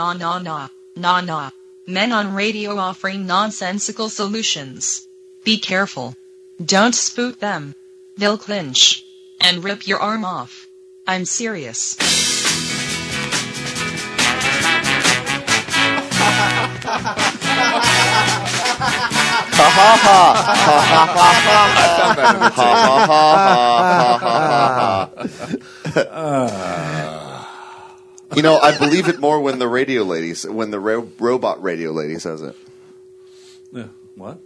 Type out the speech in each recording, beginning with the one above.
Nah, nah, nah, nah, nah, nah. Men on radio offering nonsensical solutions. Be careful. Don't spook them. They'll clinch and rip your arm off. I'm serious. You know, I believe it more when the radio lady, when the ro- robot radio lady says it. Yeah. What?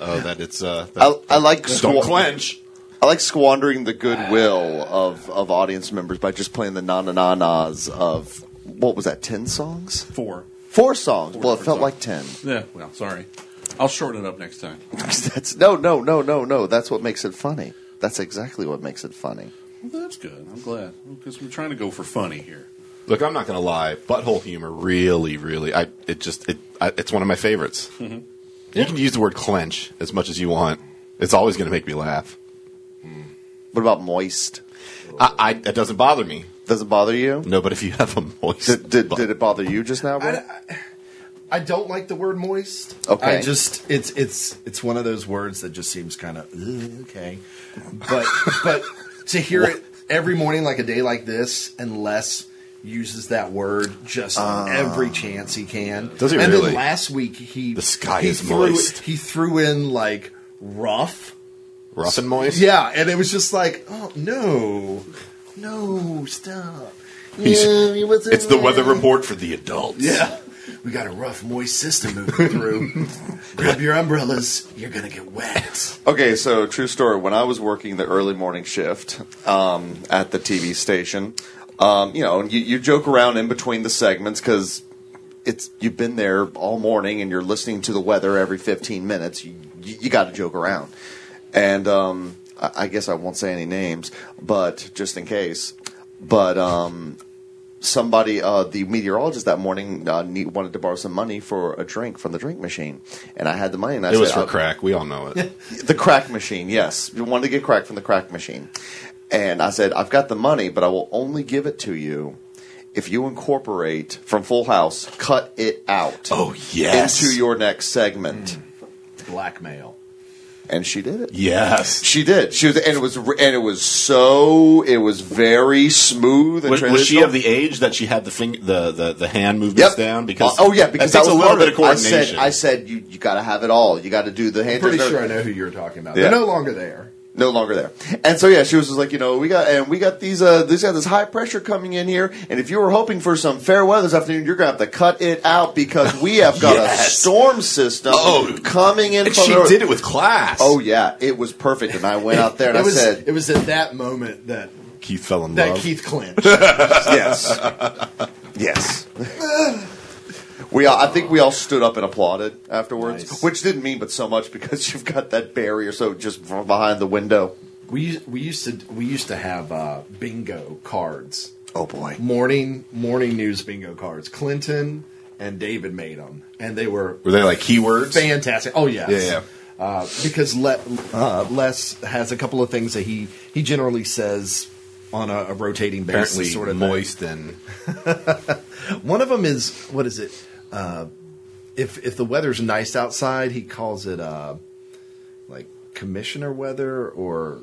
Oh, that it's uh. I, I like Don't squa- clench. I like squandering the goodwill of, of audience members by just playing the na na na nas of what was that? Ten songs? Four. Four songs. Four well, it felt songs. like ten. Yeah. Well, sorry. I'll shorten it up next time. That's no, no, no, no, no. That's what makes it funny. That's exactly what makes it funny. Well, that's good. I'm glad because we're trying to go for funny here. Look, I'm not going to lie. Butthole humor really, really. I it just it I, it's one of my favorites. Mm-hmm. You can use the word clench as much as you want. It's always going to make me laugh. What about moist? I, I it doesn't bother me. Does it bother you? No, but if you have a moist, Did, did, butt- did it bother you just now, Brett? I don't like the word moist. Okay. I just it's it's it's one of those words that just seems kind of okay, but but to hear it every morning like a day like this, and Les uses that word just ah. every chance he can. Does he and really? then last week he The sky he is threw, moist. He threw in like rough. rough and moist. Yeah, and it was just like, oh no, no, stop. Yeah, It's the weather report for the adults. yeah. We got a rough, moist system moving through. Grab your umbrellas. You're going to get wet. Okay, so true story. When I was working the early morning shift um, at the TV station, um, you know, you, you joke around in between the segments because it's you've been there all morning and you're listening to the weather every 15 minutes. You, you, you got to joke around, and um, I, I guess I won't say any names, but just in case. But um, somebody, uh, the meteorologist that morning, uh, need, wanted to borrow some money for a drink from the drink machine, and I had the money. And I It said, was for "I'll- crack. We all know it. the crack machine, yes. You wanted to get crack from the crack machine. And I said, I've got the money, but I will only give it to you if you incorporate from Full House, cut it out Oh yes. into your next segment. Blackmail. And she did it. yes. She did. She was, and it was, and it was so, it was very smooth. And Was, was she of the age that she had the fing- the, the the hand movements Yep. down? Because oh, oh yeah, because that takes that a little bit of it. I said, coordination. I said, you you got to have it all. You got to do the hand. Pretty gesture. sure I know who you're talking about. Yeah. They're no longer there. No longer there. And so yeah, she was just like, you know, we got and we got these uh this got this high pressure coming in here, and if you were hoping for some fair weather this afternoon, you're gonna have to cut it out because we have got a storm system Oh. coming in and from she the- did it with class. Oh yeah, it was perfect. And I went out there and it I was said, it was at that moment that Keith fell in that love. That Keith clinched. Yes. yes. We all, I think we all stood up and applauded afterwards, Nice. which didn't mean but so much because you've got that barrier so just from behind the window. we we used to we used to have uh, bingo cards. Oh boy. Morning morning news bingo cards. Clinton and David made them, and they were Were they like keywords? fantastic. Oh yes. Yeah, yeah. Uh, because Le, uh, Les has a couple of things that he he generally says on a, a rotating basis, Apparently sort of thing. moist and One of them is what is it? Uh, if if the weather's nice outside, he calls it uh, like commissioner weather or.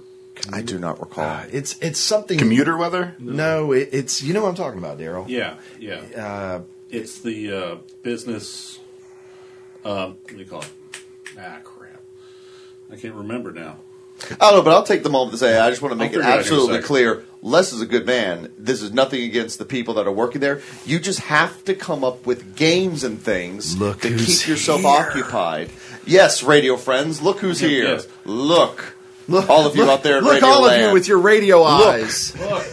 I do not recall. Uh, it's it's something. commuter weather. no, it, it's you know what I'm talking about, Daryl. Yeah, yeah. Uh, It's the uh, business. Um, what do you call it? Ah, crap. I can't remember now. I don't know, but I'll take the moment to say I just want to make it figure it out here in a absolutely clear. Les is a good man. This is nothing against the people that are working there. You just have to come up with games and things Look to keep yourself here. occupied. Yes, radio friends, look who's here. yes. Look. look, all of you look- out there in look radio all of you with your radio eyes. Look,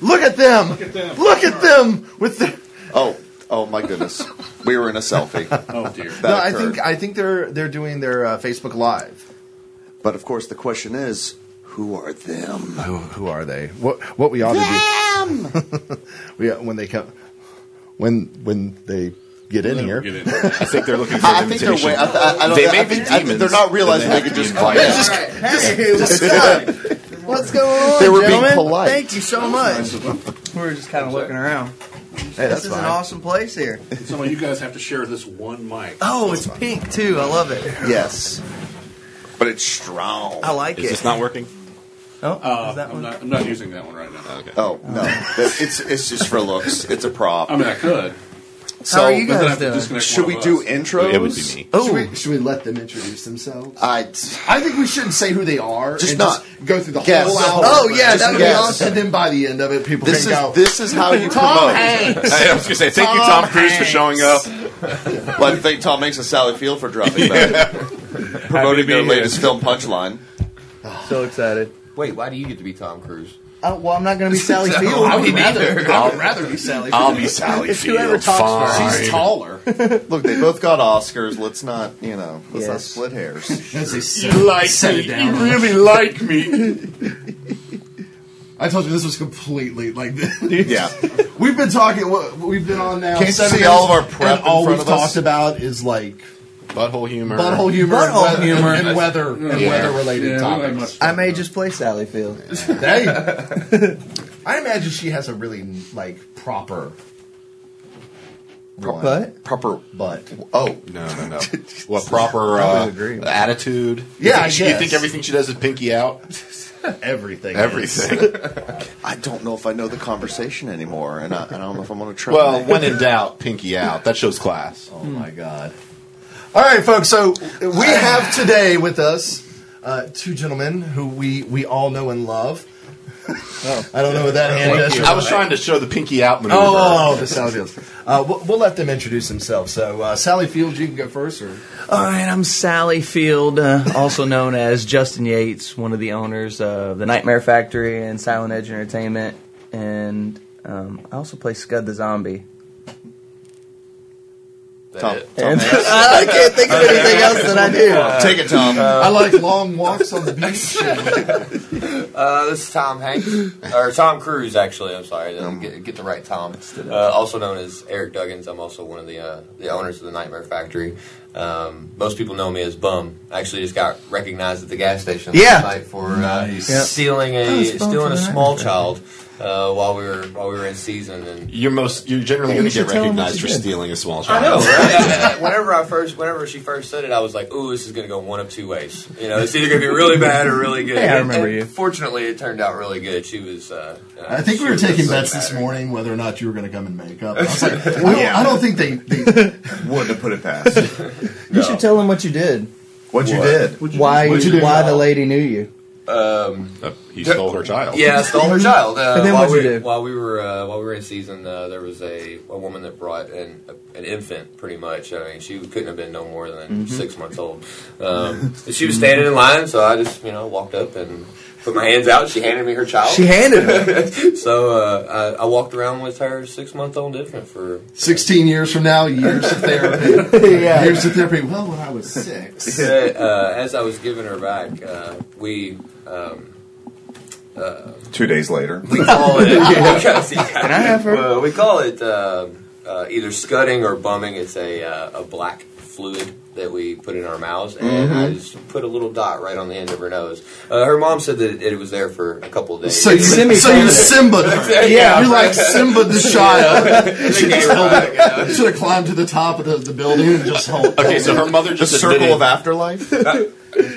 Look at them. look at them. Look at them with the. Oh, oh my goodness. we were in a selfie. Oh dear. That No, I occurred. think I think they're they're doing their uh, Facebook Live. But of course the question is, who are them? Who, who are they? What what we ought to do? We when they come when when they get in here. Get in. I think they're looking for I an think they're way, I, I, I don't, They I may be think, I think demons, they're not realizing they they could just to come be in. Hey, what's up? What's going on? They were being polite. Thank you so much. We were just kind of looking around. Hey, this is fine. an awesome place here. Some of you guys have to share this one mic. Oh, it's pink too. I love it. Yes. But it's strong. I like Is it. this not working? Oh, Uh, is that I'm, one? not, I'm not using that one right now. Okay. Oh no, That- it's it's just for looks. It's a prop. I mean, I could. So How are you But guys to doing? should we do us. intros? It would be me. Oh, Should we, should we let them introduce themselves? I I think we shouldn't say who they are. Just and not. go through the Guess. whole hour. Oh, yeah, Just that would be guess. awesome. And then by the end of it, people This can is go. this is how you Tom promote. Hanks. I was gonna say thank you, Tom Tom Cruise, for showing up. Well, I think Tom makes a Sally Field for dropping by. Promoting their latest film punchline. so excited. Wait, why do you get to be Tom Cruise? Oh, well, I'm not going to be Sally No, Field. I I would Me rather. I would rather be Sally. Field. I'll Field. be Sally It's Field. whoever talks Fine. first. She's taller. Look, they both got Oscars. Let's not, you know, let's not split hairs. As they You like me. down. You really like me. I told you this was completely like. this. Yeah. we've been talking. what- We've been on now. Can't you seven see all of our prep and all front we've of us? talked about is like Butthole humor. butthole humor, Butthole and weather, humor. and, and weather, and Yeah. weather related Yeah, we don't have topics. much I may about just play Sally Field. Hey, I imagine she has a really like proper one. But Proper. butt. Oh, No, no, no. What proper uh, attitude? Yeah, you I think, you think everything she does is pinky out? Everything. Everything. I don't know if I know the conversation anymore, and I, I don't know if I'm going to try. well, when in doubt, pinky out. That shows class. Oh my god. All right, folks. So we have today with us uh, two gentlemen who we we all know and love. Oh. I don't know what that hand gesture. I was trying to show the pinky out maneuver. Oh, the Sally Fields. Uh, we'll, we'll let them introduce themselves. So, uh, Sally Fields, you can go first, or All right, I'm Sally Field, uh, also known as Justin Yates, one of the owners of the Nightmare Factory and Silent Edge Entertainment, and um, I also play Scud the Zombie. Tom, And I can't think of anything else that I do. take it, Tom. I like long walks on the beach. Uh, this is Tom Hanks, or Tom Cruise, actually. I'm sorry, Um, to get, get the right Tom. Uh, also known as Eric Duggins. I'm also one of the uh, the owners of the Nightmare Factory. Um, most people know me as Bum. I actually just got recognized at the gas station Yeah. last night for uh, Nice. Yep. stealing Oh, a stealing a small Nightmare child uh, while we were while we were in season and. You're most. You're generally Hey, going to get should tell 'em what recognized for did. stealing a small I know, right? whenever I first, whenever she first said it, I was like, "Ooh, this is going to go one of two ways. You know, it's either going to be really bad or really good." Hey, I remember and you. Fortunately, it turned out really good. She was. Uh, uh, I think we were taking bets this morning whether or not you were going to come in makeup. I was like, I don't, I don't think they. they Wouldn't have put it past. You should tell him what you did. What you What? did? Why? What'd you do? Why the lady knew you? Um, Uh, he stole her child. yeah, stole her child. Uh, And then while what'd you we, do? While we were uh, while we were in season, uh, there was a, a woman that brought an, an infant. Pretty much, I mean, she couldn't have been no more than Mm-hmm. six months old. Um, she was standing in line, so I just you know walked up and put my hands out. She handed me her child. She handed it. so uh, I, I walked around with her six month old infant for 16 years from now, years of therapy. yeah. Years of therapy. Well, when I was six. uh, as I was giving her back, uh, we um, Two days later. we call it. because, yeah, Can I have her? Well, we call it uh, uh, either scudding or bumming. It's a uh, a black fluid that we put in our mouths, and Mm-hmm. I just put a little dot right on the end of her nose. Uh, her mom said that it, it was there for a couple of days. So you, Semi- so you Simba. Yeah. you like Simba the child. They gave you know. Should have climbed to the top of the, the building and just hold. Okay, so her mother just The just circle admitted, of afterlife.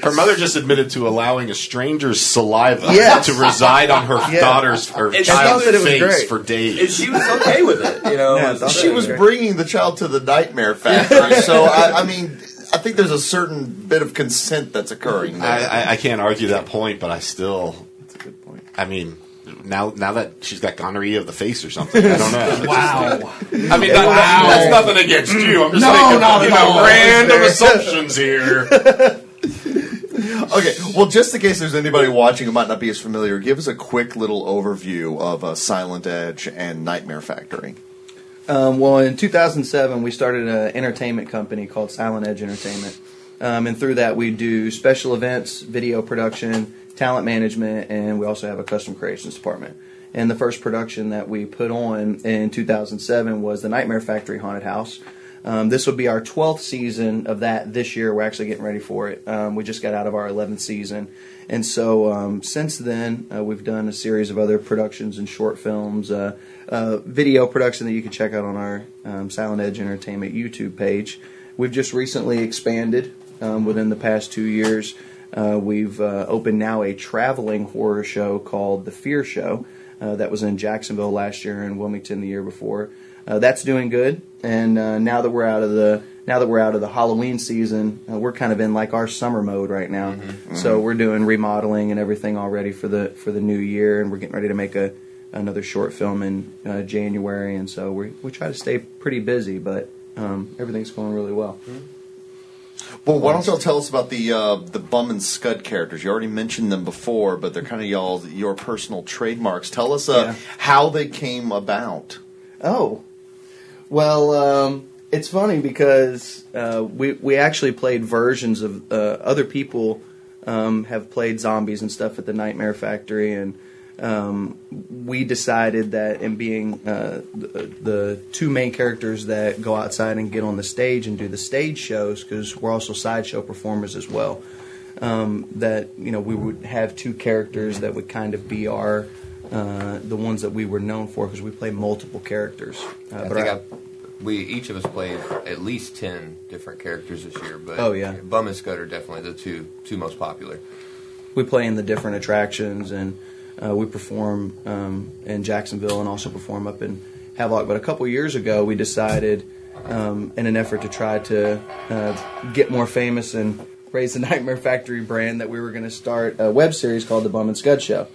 Her mother just admitted to allowing a stranger's saliva Yes. to reside on her Yeah. daughter's or And child's thought was face great. for And days. she was okay with it, you know. Yeah, It was- that's She was bringing the child to the nightmare factory. So I, I mean, I think there's a certain bit of consent that's occurring there. I, I, I can't argue that point, but I still, That's a good point. I mean, now now that she's got gonorrhea of the face or something, I don't know. Wow. I mean, that, that- that's nothing against you. I'm just No, making not you know, random assumptions here. Okay, well, just in case there's anybody watching who might not be as familiar, give us a quick little overview of uh, Silent Edge and Nightmare Factory. Um, well, in 2007, we started an entertainment company called Silent Edge Entertainment. Um, and through that, we do special events, video production, talent management, and we also have a custom creations department. And the first production that we put on in 2007 was the Nightmare Factory Haunted House. Um, this will be our 12th season of that this year. We're actually getting ready for it. Um, we just got out of our 11th season. And so um, since then, uh, we've done a series of other productions and short films, uh, uh, video production that you can check out on our um, Silent Edge Entertainment YouTube page. We've just recently expanded um, within the past two years. Uh, we've uh, opened now a traveling horror show called The Fear Show. Uh, that was in Jacksonville last year and Wilmington the year before. Uh, that's doing good, and uh, now that we're out of the now that we're out of the Halloween season, uh, we're kind of in like our summer mode right now. So we're doing remodeling and everything already for the for the new year, and we're getting ready to make a another short film in uh, January, and so we we try to stay pretty busy, but um, everything's going really well. Well, why don't y'all tell us about the uh, the Bum and Scud characters? You already mentioned them before, but they're kind of y'all your personal trademarks. Tell us uh, Yeah. how they came about. Oh, well, um, it's funny because uh, we we actually played versions of uh, other people um, have played zombies and stuff at the Nightmare Factory, and um, we decided that in being uh, the, the two main characters that go outside and get on the stage and do the stage shows, because we're also sideshow performers as well. Um, that you know we would have two characters that would kind of be our uh, the ones that we were known for because we play multiple characters. Uh, I but think our- I, we each of us played at least ten different characters this year. But Oh, yeah. Bum and Scud are definitely the two two most popular. we play in the different attractions and uh, we perform um, in Jacksonville and also perform up in Havelock. But a couple years ago, we decided, um, in an effort to try to uh, get more famous and raise the Nightmare Factory brand, that we were going to start a web series called The Bum and Scud Show.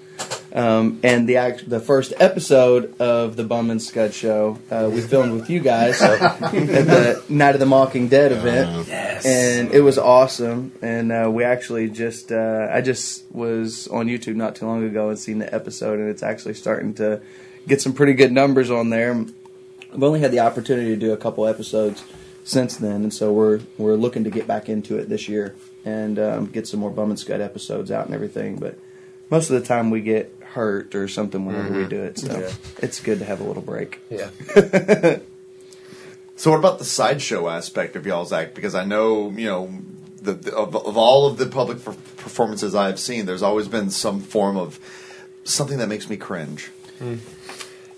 Um, and the act, the first episode of the Bum and Scud Show uh, we filmed with you guys at the Night of the Mocking Dead event, and it was awesome. And uh, we actually just uh, I just was on YouTube not too long ago and seen the episode, and it's actually starting to get some pretty good numbers on there. I've only had the opportunity to do a couple episodes since then, and so we're we're looking to get back into it this year and um, get some more Bum and Scud episodes out and everything. But most of the time we get hurt or something whenever we do it, so Yeah. it's good to have a little break. Yeah. So, what about the sideshow aspect of y'all's act? Because I know you know the, the of, of all of the public per- performances I've seen, there's always been some form of something that makes me cringe. Yeah,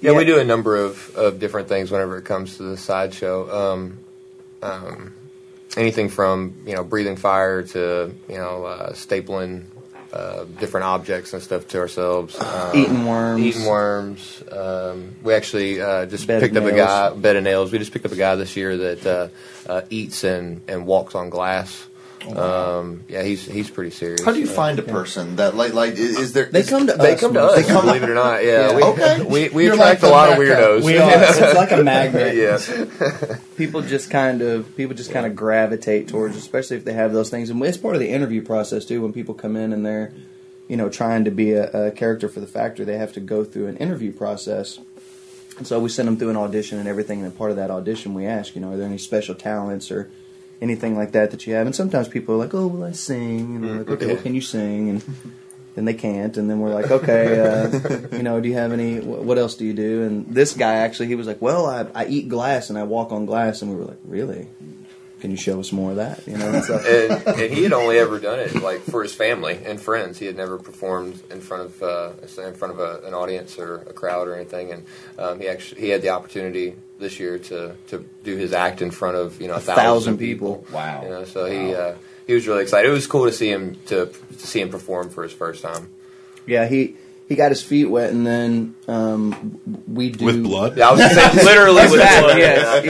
Yeah. we do a number of, of different things whenever it comes to the sideshow. Um, um, anything from you know breathing fire to you know uh, stapling uh, different objects and stuff to ourselves. Um, Eating worms. Eating worms. Um, we actually uh, just Bed picked up a guy. Bed of nails. We just picked up a guy this year that uh, uh, eats and, and walks on glass. Um, yeah, he's he's pretty serious. How do you find a person that like like is, is there? They is- come to They us. come to most- us. believe it or not. Yeah. Yeah. We, Okay. We we You're attract like a lot of weirdos. We are. It's like a magnet. yeah. people just kind of people just kind of gravitate towards, especially if they have those things. And it's part of the interview process too. When people come in and they're, you know, trying to be a, a character for the factory, they have to go through an interview process. And so we send them through an audition and everything. And part of that audition, we ask, you know, are there any special talents or anything like that that you have? And sometimes people are like, oh, well, I sing. And we're like, okay, well, can you sing? And then they can't. And then we're like, okay, uh, you know, do you have any? What else do you do? And this guy actually, he was like, well, I, I eat glass and I walk on glass. And we were like, really? Can you show us more of that? You know, and so, and, and he had only ever done it like for his family and friends. He had never performed in front of uh, in front of a, an audience or a crowd or anything. And um, he actually he had the opportunity this year to, to do his act in front of you know a thousand, thousand people. Wow. You know, so he uh, he was really excited. It was cool to see him to to see him perform for his first time. yeah, he he got his feet wet, and then um, we do With blood? Yeah, I was gonna say literally with Fact, blood. yes,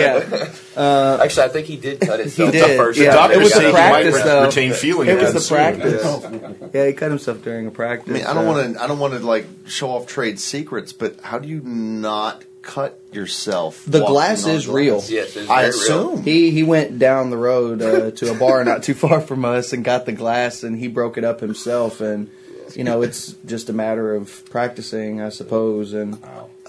yeah. Actually, I think he did cut himself He the did, first yeah. time. It was Doctors say he practice, might though. retain feeling It was the soon. practice. Yeah, he cut himself during a practice. I mean, I don't uh, want to. I don't want to like show off trade secrets, but how do you not cut yourself? The glass on is real. Yes, it's I very real. assume. He he went down the road uh, to a bar not too far from us and got the glass and he broke it up himself and you know it's just a matter of practicing I suppose and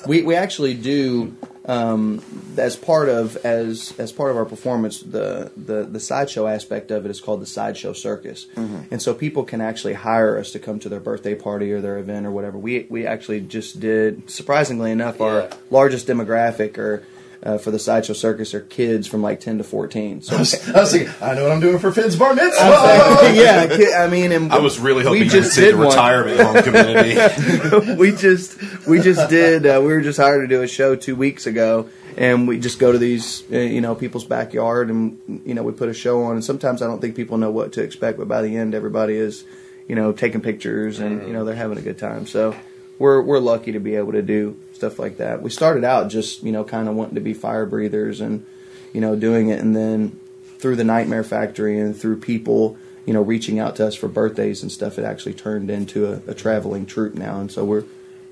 we we actually do um, as part of as as part of our performance the the the sideshow aspect of it is called the sideshow circus. And so people can actually hire us to come to their birthday party or their event or whatever. We we actually just did surprisingly enough our Yeah. largest demographic or uh, for the sideshow circus are kids from like ten to fourteen. So I was, I was thinking, I know what I'm doing for Finn's bar mitzvah. yeah, ki- I mean, and I was really hoping we you would just say did the one. retirement home community. we just we just did uh, we were just hired to do a show two weeks ago and we just go to these uh, you know people's backyard and you know we put a show on and sometimes i don't think people know what to expect but by the end everybody is you know taking pictures and you know they're having a good time so we're we're lucky to be able to do stuff like that. We started out just you know kind of wanting to be fire breathers and you know doing it and then through the nightmare factory and through people you know reaching out to us for birthdays and stuff it actually turned into a, a traveling troupe now and so we're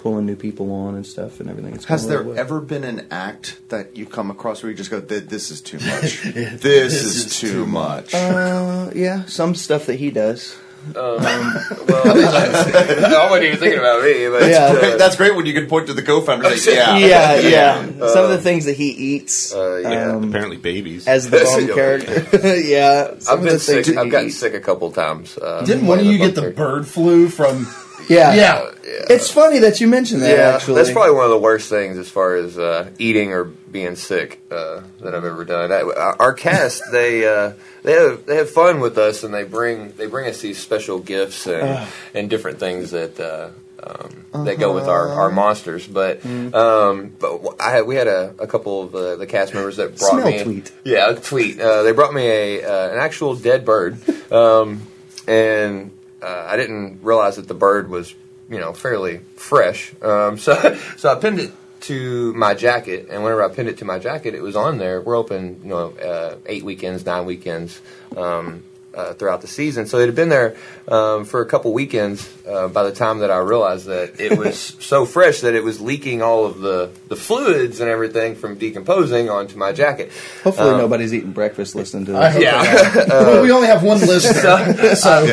pulling new people on and stuff and everything. It's Has there ever been an act that you come across where you just go, "This is too much. this, is, too much." uh, yeah some stuff that he does well, I wasn't even thinking about me, but Yeah. uh, That's great when you can point to the co-founder and say, "Yeah, yeah yeah some of the things that he eats uh, yeah. um, Apparently, babies. as the bum character yeah I've been sick. I've gotten eats. sick a couple times. Uh, Didn't one of playing you get the bird flu from? Yeah Yeah. it's funny that you mentioned that Yeah, actually that's probably one of the worst things as far as uh, eating or being sick uh, that I've ever done. I, our cast, they uh, they have they have fun with us, and they bring they bring us these special gifts and and different things that. Uh, um, That go with our, our monsters, but um, but I we had a, a couple of uh, the cast members that brought Smell me tweet. yeah a tweet. Uh, they brought me a uh, an actual dead bird, um, and uh, I didn't realize that the bird was you know fairly fresh. Um, so so I pinned it to my jacket, and whenever I pinned it to my jacket, it was on there. We're open you know uh, eight weekends, nine weekends. Um, uh, throughout the season, so it had been there um, for a couple weekends. Uh, by the time that I realized that it was so fresh that it was leaking all of the, the fluids and everything from decomposing onto my jacket. hopefully Um, nobody's eating breakfast listening to this Yeah. well, we only have one listener. so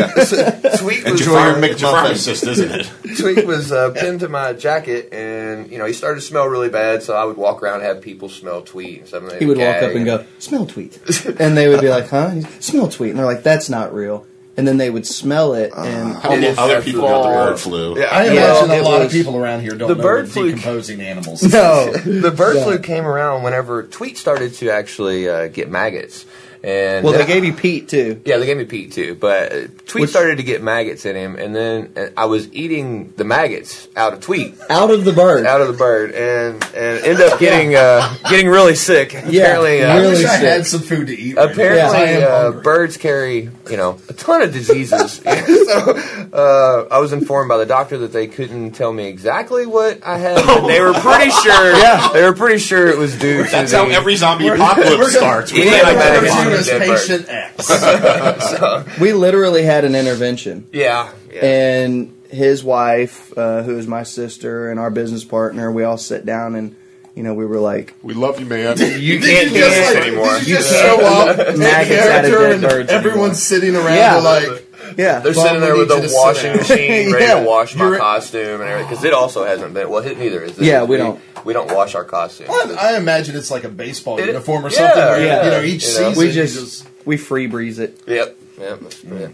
Sweet was Enjoy your fine. Mc- It's your pharmacist, isn't it? Tweet was uh, pinned to my jacket, and you know he started to smell really bad. So I would walk around and have people smell tweet and stuff. and they he would walk up and go, "Smell tweet," and they would be like, "Huh?" Smell tweet, and they're like, "That's not real." And then they would smell it, and How many is other people got the bird flu? Yeah, I yeah, imagine well, a it lot of was- people around here don't the know bird the flu- decomposing animals. no, The bird Yeah. flu came around whenever tweet started to actually uh, get maggots, and well, they gave you Pete too. Yeah, they gave me Pete too, but uh, Tweet Which- started to get maggots in him, and then uh, I was eating the maggots out of Tweet, Out of the bird. out of the bird, and and end up getting uh, getting really sick. Apparently, uh, I really wish I sick. had some food to eat. right now, Apparently, 'cause uh, birds carry you know a ton of diseases. so uh, I was informed by the doctor that they couldn't tell me exactly what I had, but they were pretty sure. yeah, they were pretty sure it was due. That's to how the, every zombie apocalypse starts. We Yeah, can't man. identify You it. as Dead bird. patient X. We literally had an intervention, Yeah, yeah. and his wife, uh, who is my sister and our business partner, we all sat down and you know we were like, We love you, man. you can't do Just this like- anymore. Did you just show up, take Maggots out of character, dead and birds everyone's sitting around Yeah. like, yeah, They're Bob, sitting there with need the washing machine ready Yeah. to wash my You're- costume and everything because it also hasn't been well. Neither is. This. Yeah, we don't. We don't wash our costumes. Well, I imagine it's like a baseball It- uniform or yeah, something. Where, yeah. You know, each You know, season we you just, we Febreze it. Yep. Yep.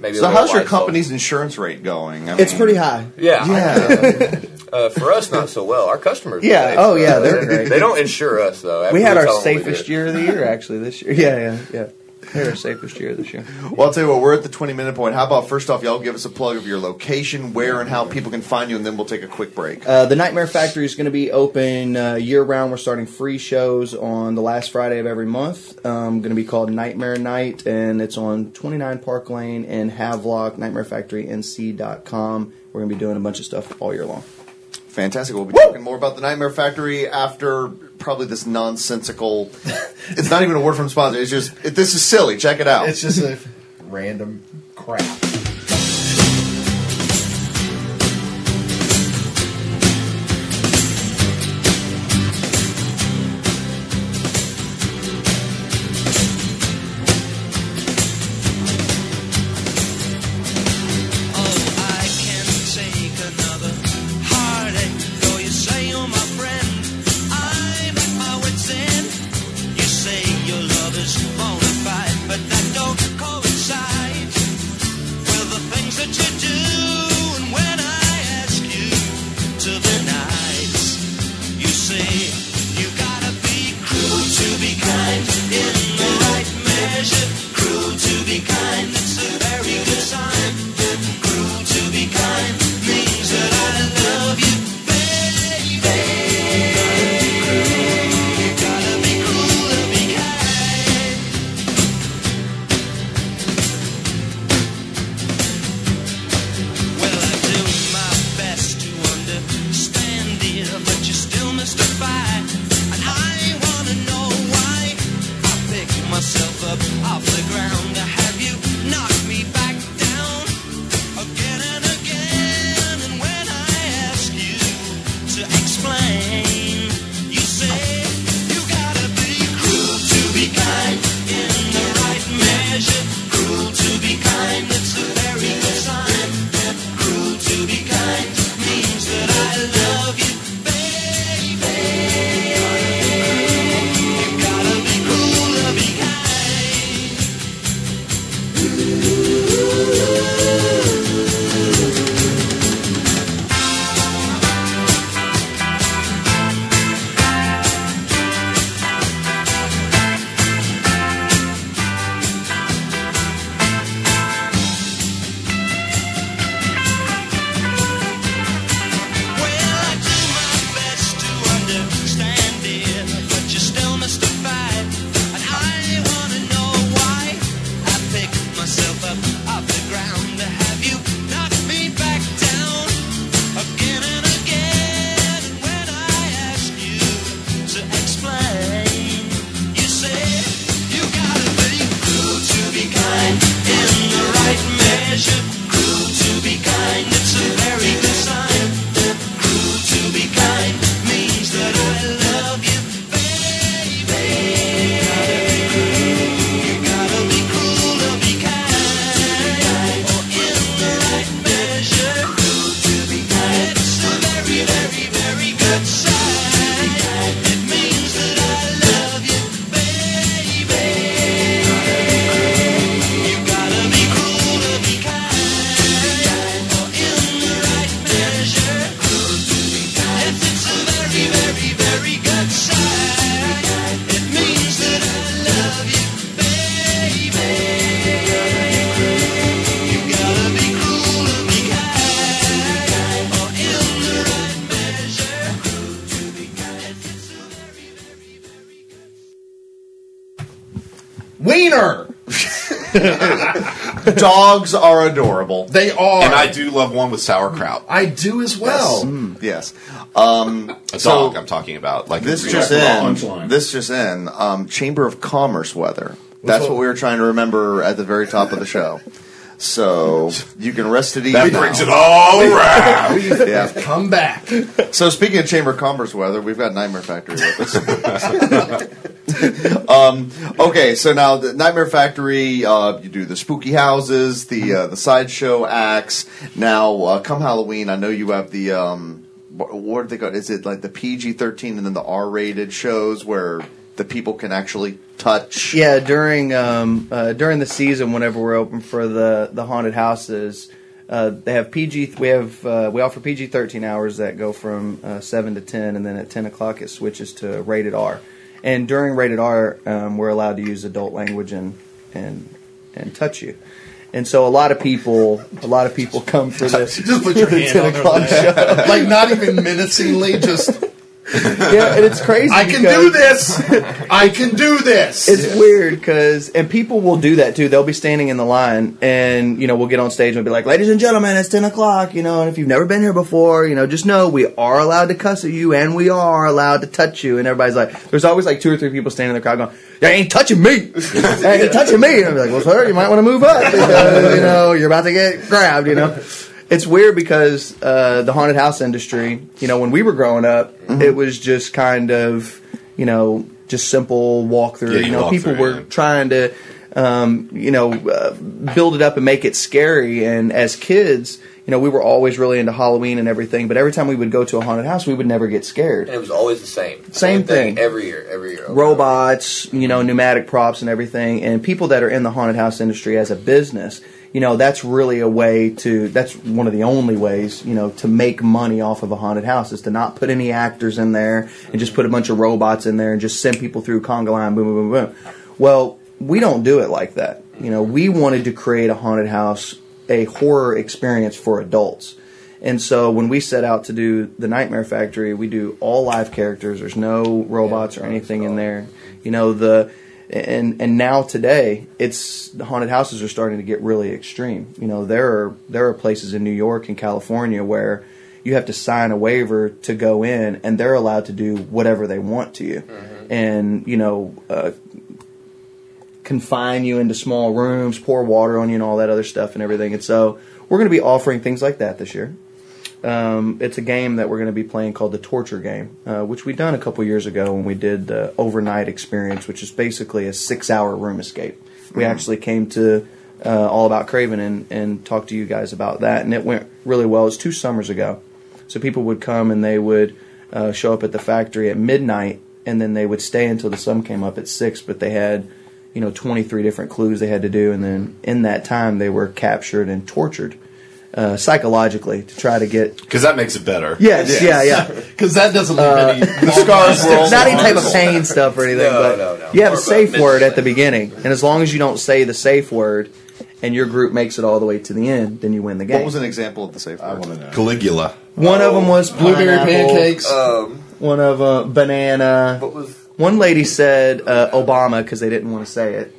Maybe So how's your Lysol. company's insurance rate going? I It's mean- pretty high. Yeah. Yeah. Uh, for us, not so well. Our customers. Yeah. safe. Oh, yeah, Uh, they're they, great. They don't insure us though. After We had we our tell them we safest year of the year actually this year. Yeah, yeah, yeah. We had our safest year this year. Well, I'll tell you what, we're at the 20 minute point. How about first off, y'all give us a plug of your location, where and how people can find you, and then we'll take a quick break. Uh, the Nightmare Factory is going to be open uh, year round. We're starting free shows on the last Friday of every month. Um, going to be called Nightmare Night, and it's on 29 Park Lane in Havelock, NightmareFactoryNC.com. We're going to be doing a bunch of stuff all year long. Fantastic. We'll be talking more about the Nightmare Factory after probably this nonsensical. it's not even a word from sponsor. It's just it, this is silly. Check it out. It's just a random crap. Dogs are adorable. They are. And I do love one with sauerkraut. I do as well. Yes. Um, A so dog I'm talking about. Like this a- just in. This just in. Um, Chamber of Commerce weather. That's up? what we were trying to remember at the very top of the show. So you can rest it easy. that brings it all around. Yeah. Come back. So speaking of Chamber of Commerce weather, we've got Nightmare Factory with us. um, okay, so now the Nightmare Factory, uh, you do the spooky houses, the uh, the sideshow acts. Now, uh, come Halloween, I know you have the um, what, what are they called? Is it like the PG thirteen and then the R rated shows where the people can actually touch? Yeah, during um, uh, during the season, whenever we're open for the the haunted houses, uh, they have PG. We have uh, we offer PG thirteen hours that go from uh, seven to ten, and then at ten o'clock it switches to rated R. And during rated R, um, we're allowed to use adult language and and and touch you. And so a lot of people, a lot of people come for this. Just put your hand on their leg. Like not even menacingly, just yeah, and it's crazy. I can do this. I can do this. It's weird because, and people will do that too. They'll be standing in the line, and you know, we'll get on stage and we'll be like, "Ladies and gentlemen, it's ten o'clock." You know, and if you've never been here before, you know, just know we are allowed to cuss at you, and we are allowed to touch you. And everybody's like, there's always like two or three people standing in the crowd going, "They ain't touching me. they ain't touching me." And I'm like, "Well, sir, you might want to move up because you know you're about to get grabbed." You know. It's weird because uh, the haunted house industry, you know, when we were growing up, it was just kind of, you know, just simple walkthrough. Yeah, you you know, walk people through, were yeah. trying to, um, you know, uh, build it up and make it scary. And as kids, you know, we were always really into Halloween and everything. But every time we would go to a haunted house, we would never get scared. And it was always the same. Same thing. every year. Every year. robots, you know, pneumatic props and everything, and people that are in the haunted house industry as a business, you know, that's really a way to. That's one of the only ways, you know, to make money off of a haunted house is to not put any actors in there and just put a bunch of robots in there and just send people through conga line, boom, boom, boom, boom. Well, we don't do it like that. You know, we wanted to create a haunted house, a horror experience for adults. And so when we set out to do the Nightmare Factory, we do all live characters. There's no robots or anything in there. You know the and and now today it's the haunted houses are starting to get really extreme. You know there are there are places in New York and California where you have to sign a waiver to go in, and they're allowed to do whatever they want to you, and you know. Uh, confine you into small rooms, pour water on you, and all that other stuff and everything. And so we're going to be offering things like that this year. Um, it's a game that we're going to be playing called the Torture Game, uh, which we done a couple years ago when we did the overnight experience, which is basically a six-hour room escape. We actually came to uh, All About Craven and, and talked to you guys about that, and it went really well. It was two summers ago, so people would come and they would uh, show up at the factory at midnight, and then they would stay until the sun came up at six. But they had you know 23 different clues they had to do and then in that time they were captured and tortured uh, psychologically to try to get Because that makes it better. yes, yeah yeah because that doesn't leave any. The scars not any type of pain stuff or anything No, but no, no. you have a safe word at the beginning and as long as you don't say the safe word and your group makes it all the way to the end then you win the game What was an example of the safe I word? want to know. Caligula. one of them was Blueberry pancakes. Um, one of uh, banana what was one lady said uh, Obama because they didn't want to say it.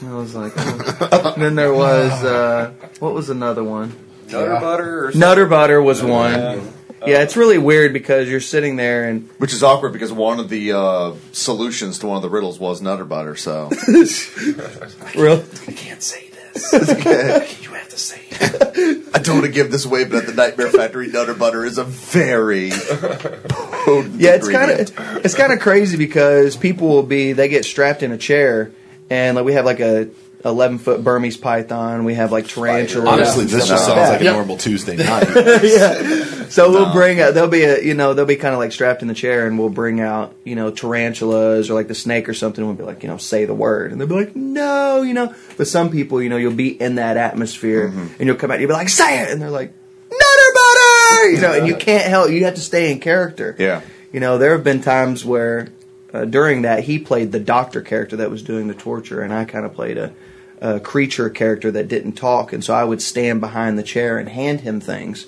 And I was like, oh. And then there was uh, what was another one? Nutter butter or something? Nutter butter was one. Yeah, it's really weird because you're sitting there and Which is awkward because one of the uh, solutions to one of the riddles was Nutter Butter. So real. I can't say this. you have to say it. I don't want to give this away, but at the Nightmare Factory, Nutter Butter is a very potent Yeah, it's kind of it's kind of crazy because people will be they get strapped in a chair and like we have like a 11 foot Burmese python. We have like tarantulas. Honestly, this just sounds like a Yeah. normal Tuesday night. yeah. So we'll bring uh, out they'll be a you know they'll be kind of like strapped in the chair and we'll bring out you know tarantulas or like the snake or something. and We'll be like you know say the word and they'll be like no you know. But some people you know you'll be in that atmosphere mm-hmm. and you'll come out and you'll be like say it and they're like nutter butter you know and you can't help you have to stay in character. Yeah. You know there have been times where uh, during that he played the doctor character that was doing the torture and I kind of played a. A creature character that didn't talk, and so I would stand behind the chair and hand him things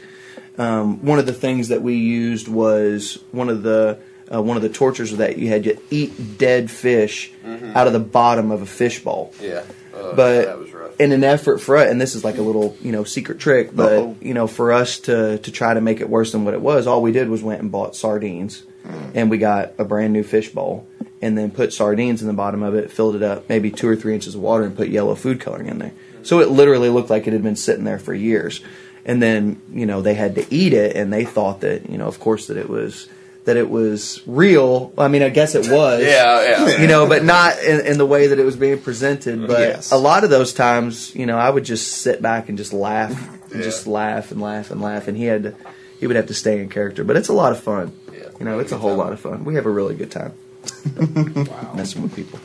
um, one of the things that we used was one of the uh, one of the tortures that you had to eat dead fish out of the bottom of a fish bowl. Yeah. but was rough. in an effort for us, and this is like a little you know secret trick, but Uh-oh. you know for us to to try to make it worse than what it was, all we did was went and bought sardines, and we got a brand new fish bowl, and then put sardines in the bottom of it, filled it up maybe two or three inches of water, and put yellow food coloring in there. So it literally looked like it had been sitting there for years. And then you know they had to eat it, and they thought that you know of course that it was that it was real. I mean, I guess it was Yeah, yeah. you know, but not in, in the way that it was being presented. But Yes. a lot of those times, you know, I would just sit back and just laugh, and Yeah. just laugh and laugh and laugh, and he had to, he would have to stay in character. But it's a lot of fun. Yeah. You know, it's a whole time. lot of fun. We have a really good time messing with people.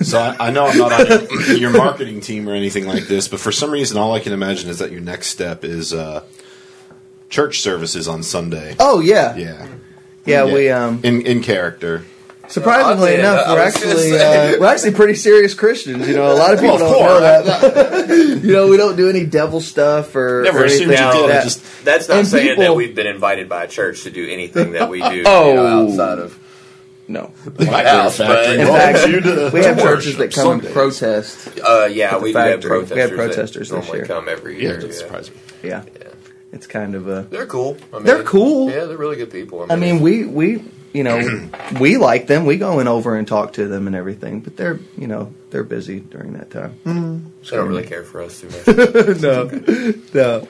So I, I know I'm not on your marketing team or anything like this, but for some reason, all I can imagine is that your next step is uh, church services on Sunday. Oh yeah, Yeah, yeah. We um, in in character. surprisingly Oddly enough, enough, we're I was gonna actually uh, we're actually pretty serious Christians. You know, a lot of people Well, don't know that. you know, we don't do any devil stuff or Never or anything like did. That. just That's not And saying people- that we've been invited by a church to do anything that we do Oh. you know, outside of no. my house. But, In fact, we have churches that come and protest. uh, yeah, we do have factory. protesters. We have protesters that this normally year. come every year. it doesn't surprise me. Yeah, Yeah. it's kind of a. They're cool. I mean, They're cool. Yeah, they're really good people. I mean, we we you know we like them. We go in over and talk to them and everything, but they're you know they're busy during that time. they don't really care for us too much. no, no.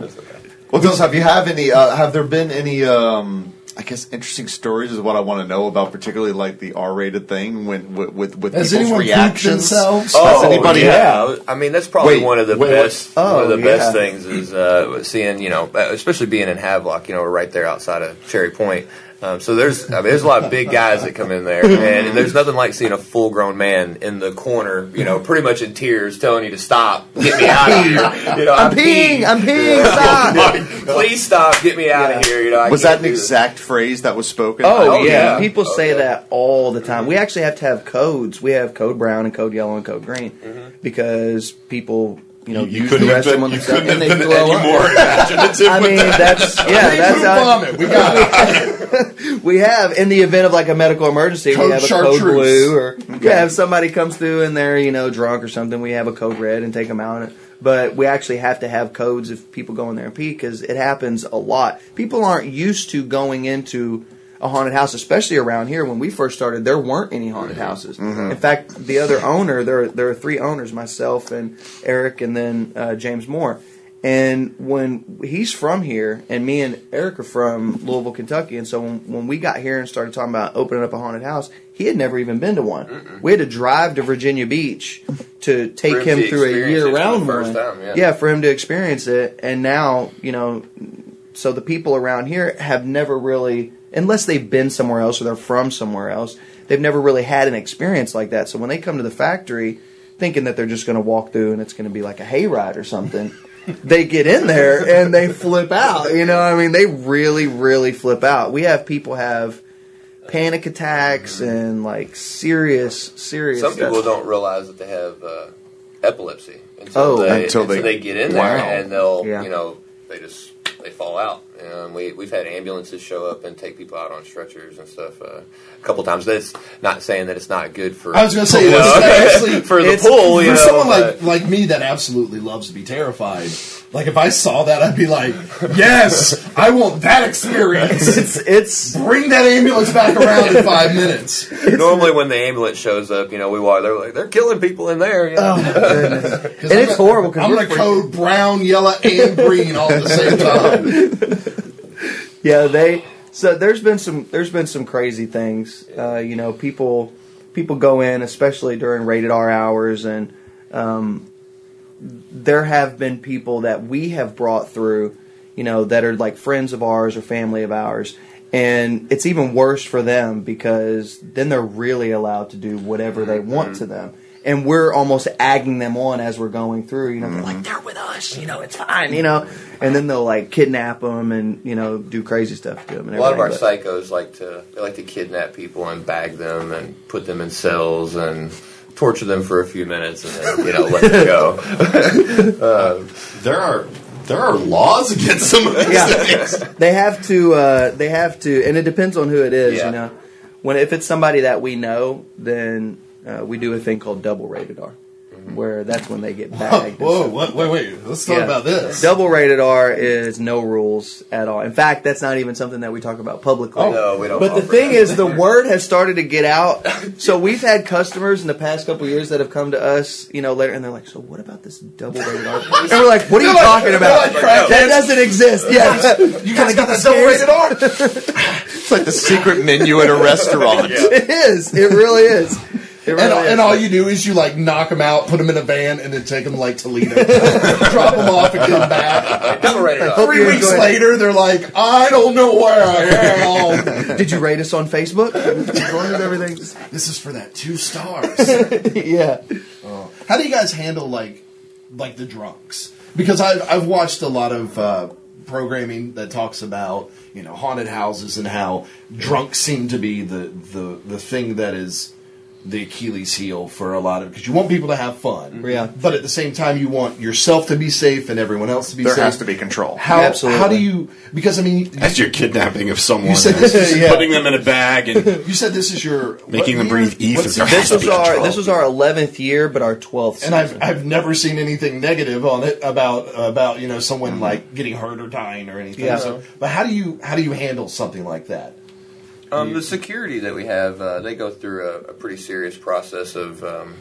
Well, Phils, have you have any? Uh, have there been any? Um, I guess interesting stories is what I want to know about, particularly like the R-rated thing when with with, with Has people's anyone pooped reactions. themselves? Does anybody yeah. I mean, that's probably Wait, one of the wait, best. what? one of Oh, the best things is uh, seeing, you know, especially being in Havelock. You know, we're right there outside of Cherry Point. Um, so there's, I mean, there's a lot of big guys that come in there, and there's nothing like seeing a full-grown man in the corner, you know, pretty much in tears, telling you to stop, get me out of here. You know, I'm peeing. I'm peeing. Stop. Please stop, get me out Yeah. of here. You know, I Was that an do this. exact phrase that was spoken? Oh, Oh, yeah. yeah. people Oh, say yeah. that all the time. We actually have to have codes. We have code brown and code yellow and code green because people, you know, You use couldn't the have restroom been, on you themselves couldn't and have they been throw any up. more imaginative. I mean, that's yeah, that's how vomit. We got it. we have in the event of like a medical emergency, Code we have a chartreuse. code blue, or yeah, if somebody comes through and they're you know drunk or something, we have a code red and take them out. But we actually have to have codes if people go in there and pee because it happens a lot. People aren't used to going into a haunted house, especially around here. When we first started, there weren't any haunted houses. In fact, the other owner, there there are three owners, myself and Eric, and then uh, James Moore. And when he's from here, and me and Eric are from Louisville, Kentucky, and so when, when we got here and started talking about opening up a haunted house, he had never even been to one. We had to drive to Virginia Beach to take For him him through a year-round one. time, yeah. for him to experience it. And now, you know, so the people around here have never really, unless they've been somewhere else or they're from somewhere else, they've never really had an experience like that. So when they come to the factory, thinking that they're just going to walk through and it's going to be like a hayride or something. They get in there and they flip out. You know, I mean, they really, really flip out. We have people have panic attacks and like serious, serious. Some stuff. people don't realize that they have uh, epilepsy until, Oh, they, until until, they- they, get in Wow. there and they'll Yeah. you know they just they fall out. Um, we we've had ambulances show up and take people out on stretchers and stuff uh, a couple times. That's not saying that it's not good for. I was going to say, you know, it's actually for the it's- pool. You for know, someone like, like me that absolutely loves to be terrified, like if I saw that, I'd be like, yes, I want that experience. It's it's Bring that ambulance back around in five minutes. normally when the ambulance shows up, you know, we walk. They're like they're killing people in there. You know? oh my goodness, and it's horrible I'm going to code brown, yellow, and green all at the same time. Yeah, they. So there's been some there's been some crazy things. Uh, you know, people people go in, especially during rated R hours, and um, there have been people that we have brought through. You know, that are like friends of ours or family of ours. And it's even worse for them because then they're really allowed to do whatever they want to them. And we're almost agging them on as we're going through. You know, they're like, they're with us. You know, it's fine. You know, and then they'll like kidnap them and you know do crazy stuff to them. And A lot of our everything, psychos like to they like to kidnap people and bag them and put them in cells and torture them for a few minutes and then you know let them go. There are there are laws against some of these Yeah. things. they have to. Uh, they have to, and it depends on who it is. Yeah. You know, when if it's somebody that we know, then uh, we do a thing called double rated R. where that's when they get bagged. Whoa, what, wait, wait. Let's talk Yeah. about this. Double rated R is no rules at all. In fact, that's not even something that we talk about publicly. Oh. No, we don't. But the thing is, the word has started to get out. So we've had customers in the past couple of years that have come to us, you know, later, and they're like, "So what about this double rated R?" And we're like, "What are you talking about? that doesn't exist." Yeah, You guys got the double rated R? It's like the secret menu at a restaurant. it is. It really is. It really And, and all you do is you like knock them out, put them in a van, and then take them like Toledo, drop them off, and come back. double rated R. Three weeks later, they're like, I don't know where I am. Did you rate us on Facebook? As long as everything's this is for that two stars. yeah. How do you guys handle like like the drunks? Because I've I've watched a lot of uh, programming that talks about you know haunted houses and how drunks seem to be the the the thing that is the Achilles heel for a lot of because you want people to have fun, Yeah. But at the same time, you want yourself to be safe and everyone else to be There safe. There has to be control. How Absolutely. how do you? Because I mean, That's your kidnapping of someone. You said- This is Yeah. Putting them in a bag and you said this is your Making what them breathe ether. What's There This was our control. this was our eleventh year, but our twelfth. and I've I've never seen anything negative on it about about you know someone mm-hmm. like getting hurt or dying or anything. Yeah. So, but how do you how do you handle something like that? Um, the security that we have, uh, they go through a, a pretty serious process of um,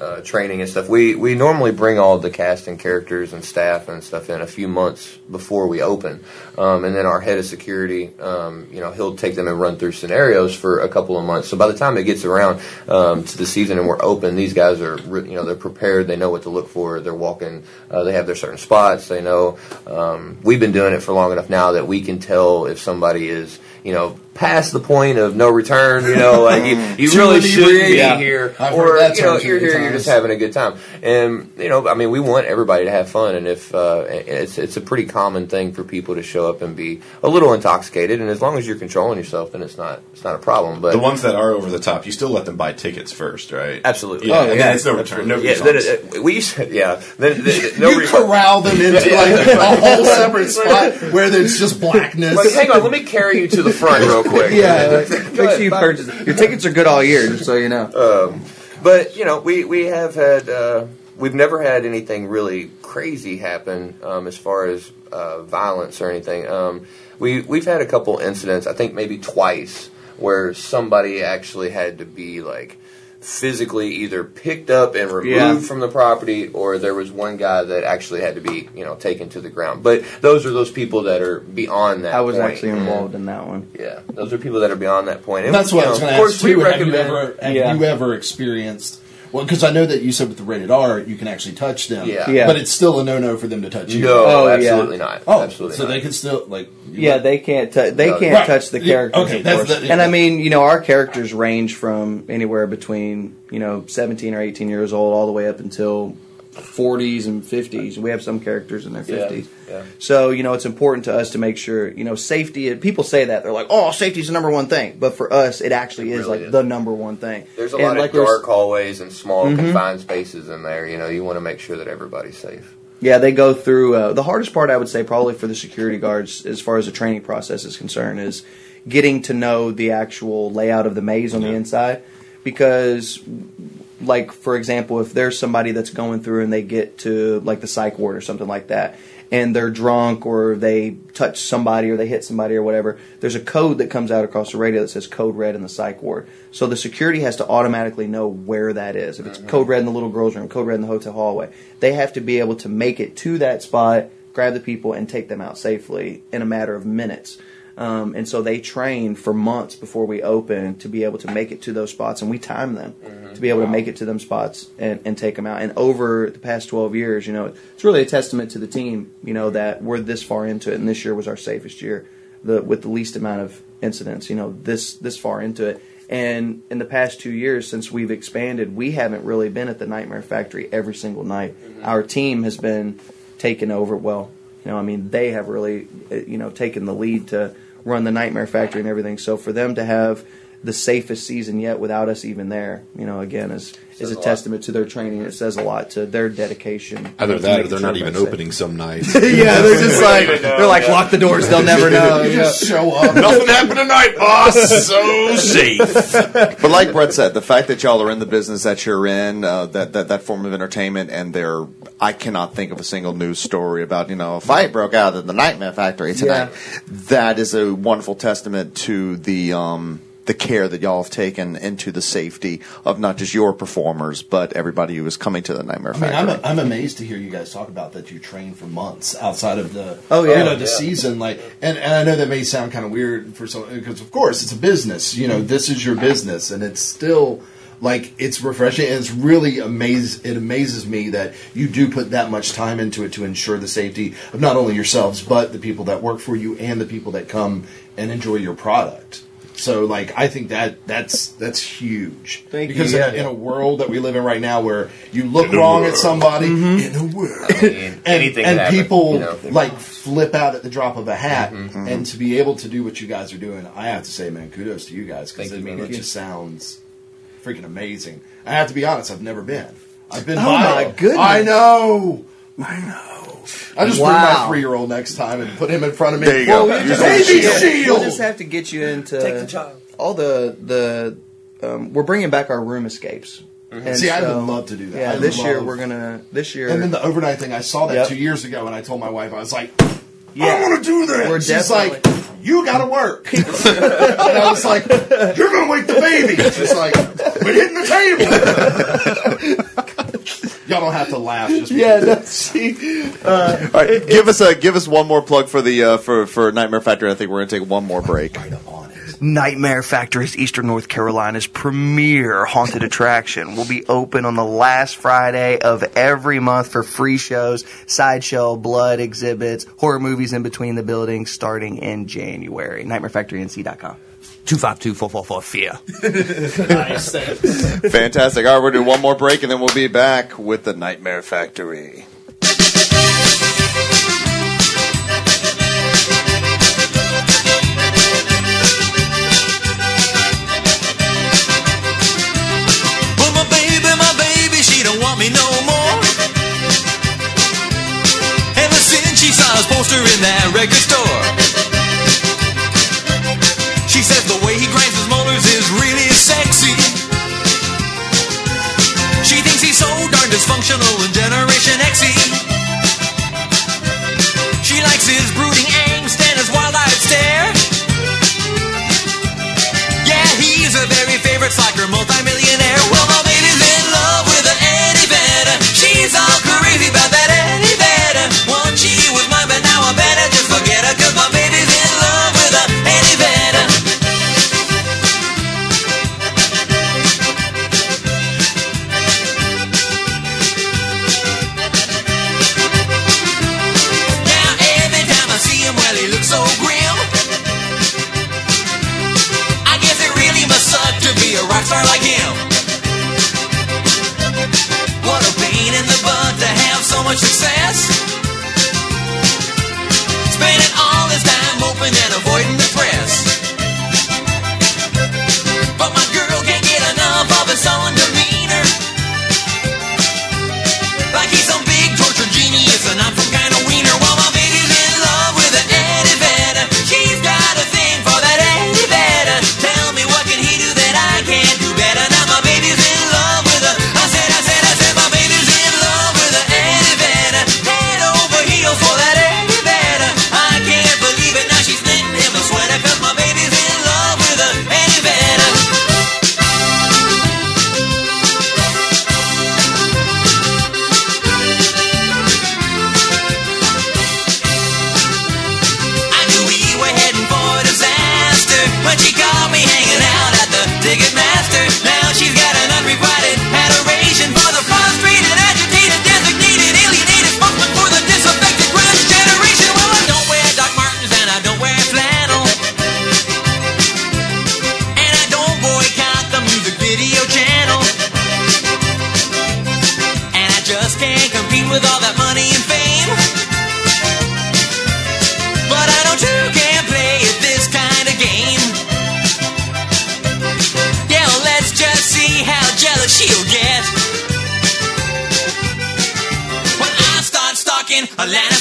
uh, training and stuff. We we normally bring all the cast and characters and staff and stuff in a few months before we open, um, and then our head of security, um, you know, he'll take them and run through scenarios for a couple of months. So by the time it gets around um, to the season and we're open, these guys are you know they're prepared. They know what to look for. They're walking. Uh, they have their certain spots. They know. Um, we've been doing it for long enough now that we can tell if somebody is you know past the point of no return. You know, like you, you Too really shouldn't be inebriated. here, I've or heard that you know term too you're many here, you're just having a good time. And you know, I mean, we want everybody to have fun, and if uh, it's it's a pretty common thing for people to show up and be a little intoxicated, and as long as you're controlling yourself, then it's not it's not a problem. But the ones that are over the top, you still let them buy tickets first, right? Absolutely. Yeah, Oh, and yeah. then it's no return. No yeah, then it, it- we used to, yeah. Then, then, no you refund. corral them into like a whole separate spot where there's just blackness. Like, hang on, let me carry you to the front real quick. Yeah, like, make sure you bye. purchase. Your tickets are good all year, just so you know. Um, but you know, we we have had uh, we've never had anything really crazy happen um, as far as uh, violence or anything. Um, we we've had a couple incidents, I think maybe twice, where somebody actually had to be like physically either picked up and removed Yeah. from the property or there was one guy that actually had to be you know taken to the ground but those are those people that are beyond that I was point. actually involved in that one. yeah those are people that are beyond that point and That's what you I was know, going of to course ask we too. Have you ever have Yeah. you ever experienced? Well, because I know that you said with the rated R, you can actually touch them. Yeah. Yeah. But it's still a no no for them to touch you. no Oh, yeah. absolutely not Oh, absolutely so not. they can still like. Yeah, they can't. T- they No, can't right. touch the Yeah, characters. okay, of that's course. the- and I mean, you know, our characters range from anywhere between you know 17 or 18 years old all the way up until 40s and 50s. We have some characters in their 50s. yeah. So you know, it's important to us to make sure you know safety. People say that they're like, "Oh, safety's the number one thing," but for us, it actually It is really like is. the number one thing. There's a And lot like of dark hallways and small Mhm. confined spaces in there. You know, you want to make sure that everybody's safe. Yeah, they go through. Uh, the hardest part, I would say, probably for the security guards, as far as the training process is concerned, is getting to know the actual layout of the maze on the inside. Because, like for example, if there's somebody that's going through and they get to like the psych ward or something like that, and they're drunk or they touch somebody or they hit somebody or whatever, there's a code that comes out across the radio that says code red in the psych ward. So the security has to automatically know where that is. If it's code red in the little girl's room, code red in the hotel hallway, they have to be able to make it to that spot, grab the people, and take them out safely in a matter of minutes. Um, and so they train for months before we open to be able to make it to those spots, and we time them to be able to make it to them spots and, and take them out. And over the past 12 years, you know, it's really a testament to the team, you know, that we're this far into it, and this year was our safest year, the with the least amount of incidents, you know, this this far into it. And in the past two years, since we've expanded, we haven't really been at the Nightmare Factory every single night. Our team has been taken over. Well, you know, I mean, they have really, uh, you know, taken the lead to run the Nightmare Factory and everything. So for them to have the safest season yet without us even there. You know, again, is is a a testament to their training. It says a lot to their dedication. Either that or they're not even everyone's safe. opening some nights. yeah, they're just like they're like lock the doors. They'll never know. You just show up. Nothing happened tonight, boss. So safe. But like Brett said, the fact that y'all are in the business that you're in, uh, that, that that form of entertainment, and there, I cannot think of a single news story about you know a fight broke out in the Nightmare Factory tonight. That is a wonderful testament to the um, the care that y'all have taken into the safety of not just your performers, but everybody who is coming to the Nightmare I mean, Factory. I'm, I'm amazed to hear you guys talk about that you train for months outside of the Oh, yeah. you know the Yeah. season like and, and I know that may sound kind of weird for some because of course it's a business you know this is your business and it's still like it's refreshing and it's really amaze it amazes me that you do put that much time into it to ensure the safety of not only yourselves but the people that work for you and the people that come and enjoy your product. So like I think that that's that's huge. Thank you, because yeah. in, a, in a world that we live in right now where you look wrong at somebody in a world I mean, and, anything and happen, people you know. like flip out at the drop of a hat Mm-hmm. and to be able to do what you guys are doing i have to say man kudos to you guys because i mean it just sounds freaking amazing. I have to be honest i've never been. I've been Oh by my goodness. i know. I know i just bring my three-year-old next time and put him in front of me There you go. Well, Use baby the shield, We'll just have to get you into Take the child. all the the. Um, we're bringing back our room escapes. And See, I would love to do that. Yeah, I this year we're gonna. This year, and then the overnight thing i saw that Yep. two years ago and i told my wife i was like yeah, I want to do that. We're She's definitely- like, you got to work. and I was like, you're going to wake the baby. She's like, we're hitting the table. Y'all don't have to laugh. Just yeah. because- No, see, All right, give us a give us one more plug for the uh, for for Nightmare Factory. I think we're going to take one more break. right up on it. Nightmare Factory is Eastern North Carolina's premier haunted attraction. Will be open on the last Friday of every month for free shows, sideshow, blood exhibits, horror movies in between the buildings starting in January. NightmareFactoryNC.com. 252-444-FEAR. Fantastic. All right, we're going to do one more break, and then we'll be back with the Nightmare Factory. But my baby, my baby, she don't want me no more. Ever since she saw his poster in that record store. functional and Generation Xe. forget. When I start stalking Atlanta.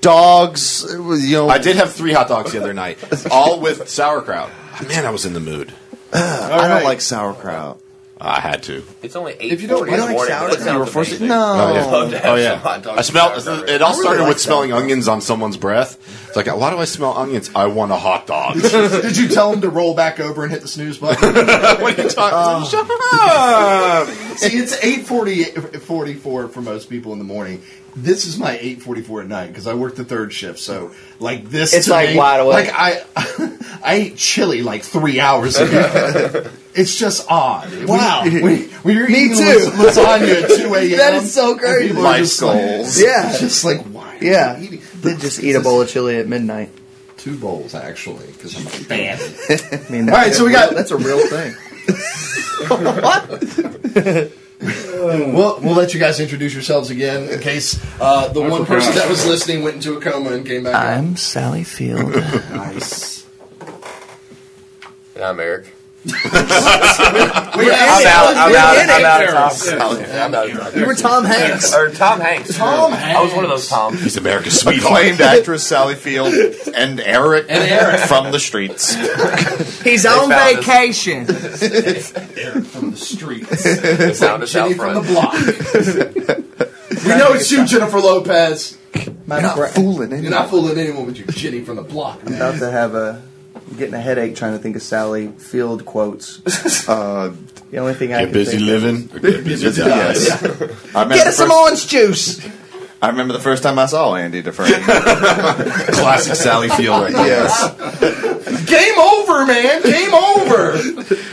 Dogs, you know. I did have three hot dogs the other night, all with sauerkraut. Man, I was in the mood. I don't like sauerkraut. I had to. It's only eight. If you don't- forty you in don't the like morning. sauerkraut, you were forced to- no. Oh yeah. Love to have Oh some hot dogs I smelled. sauerkraut. It all I really started like with smelling onions on someone's breath. It's like, why do I smell onions? I want a hot dog. Did you tell him to roll back over and hit the snooze button? what are you talking? Um, Shut up! See, it's 8.40, for most people in the morning. This is my 8.44 at night because I work the third shift. So, like, this It's to like me- wide awake. Like, I I ate chili like three hours ago. it's just odd. Wow. When, when, when you're Me eating too. las- lasagna at 2 a.m. That is so and crazy. people Life just like- goals. Yeah. It's just like, why? are you Yeah. eating- Did just eat a bowl of chili at midnight. Two bowls, actually, because I'm a fan. I mean, All right, so we got- that's a real thing. We'll, we'll let you guys introduce yourselves again in case uh, the one person that was listening went into a coma and came back. I'm Sally Field. Nice. And I'm Eric. We I'm out. I'm out. I'm out of talk. I'm out of talk. You were Tom Hanks. Or Tom Hanks. Tom Hanks. I was one of those Toms. He's America's sweetheart. Acclaimed actress Sally Field and Eric, And Eric. from the streets. He's on vacation. Eric from the streets. Found us out from the block. we know it's you, Jennifer Lopez. My Not bra- fooling You're not fooling anyone with your Jenny from the block. I'm about to have a I'm getting a headache trying to think of Sally Field quotes. Uh, The only thing I Get can busy think living or get busy dying. yes. I remember, Get the us some first, orange juice. I remember the first time I saw Andy Dufresne. Classic Sally Field right yes. Game over, man. Game over.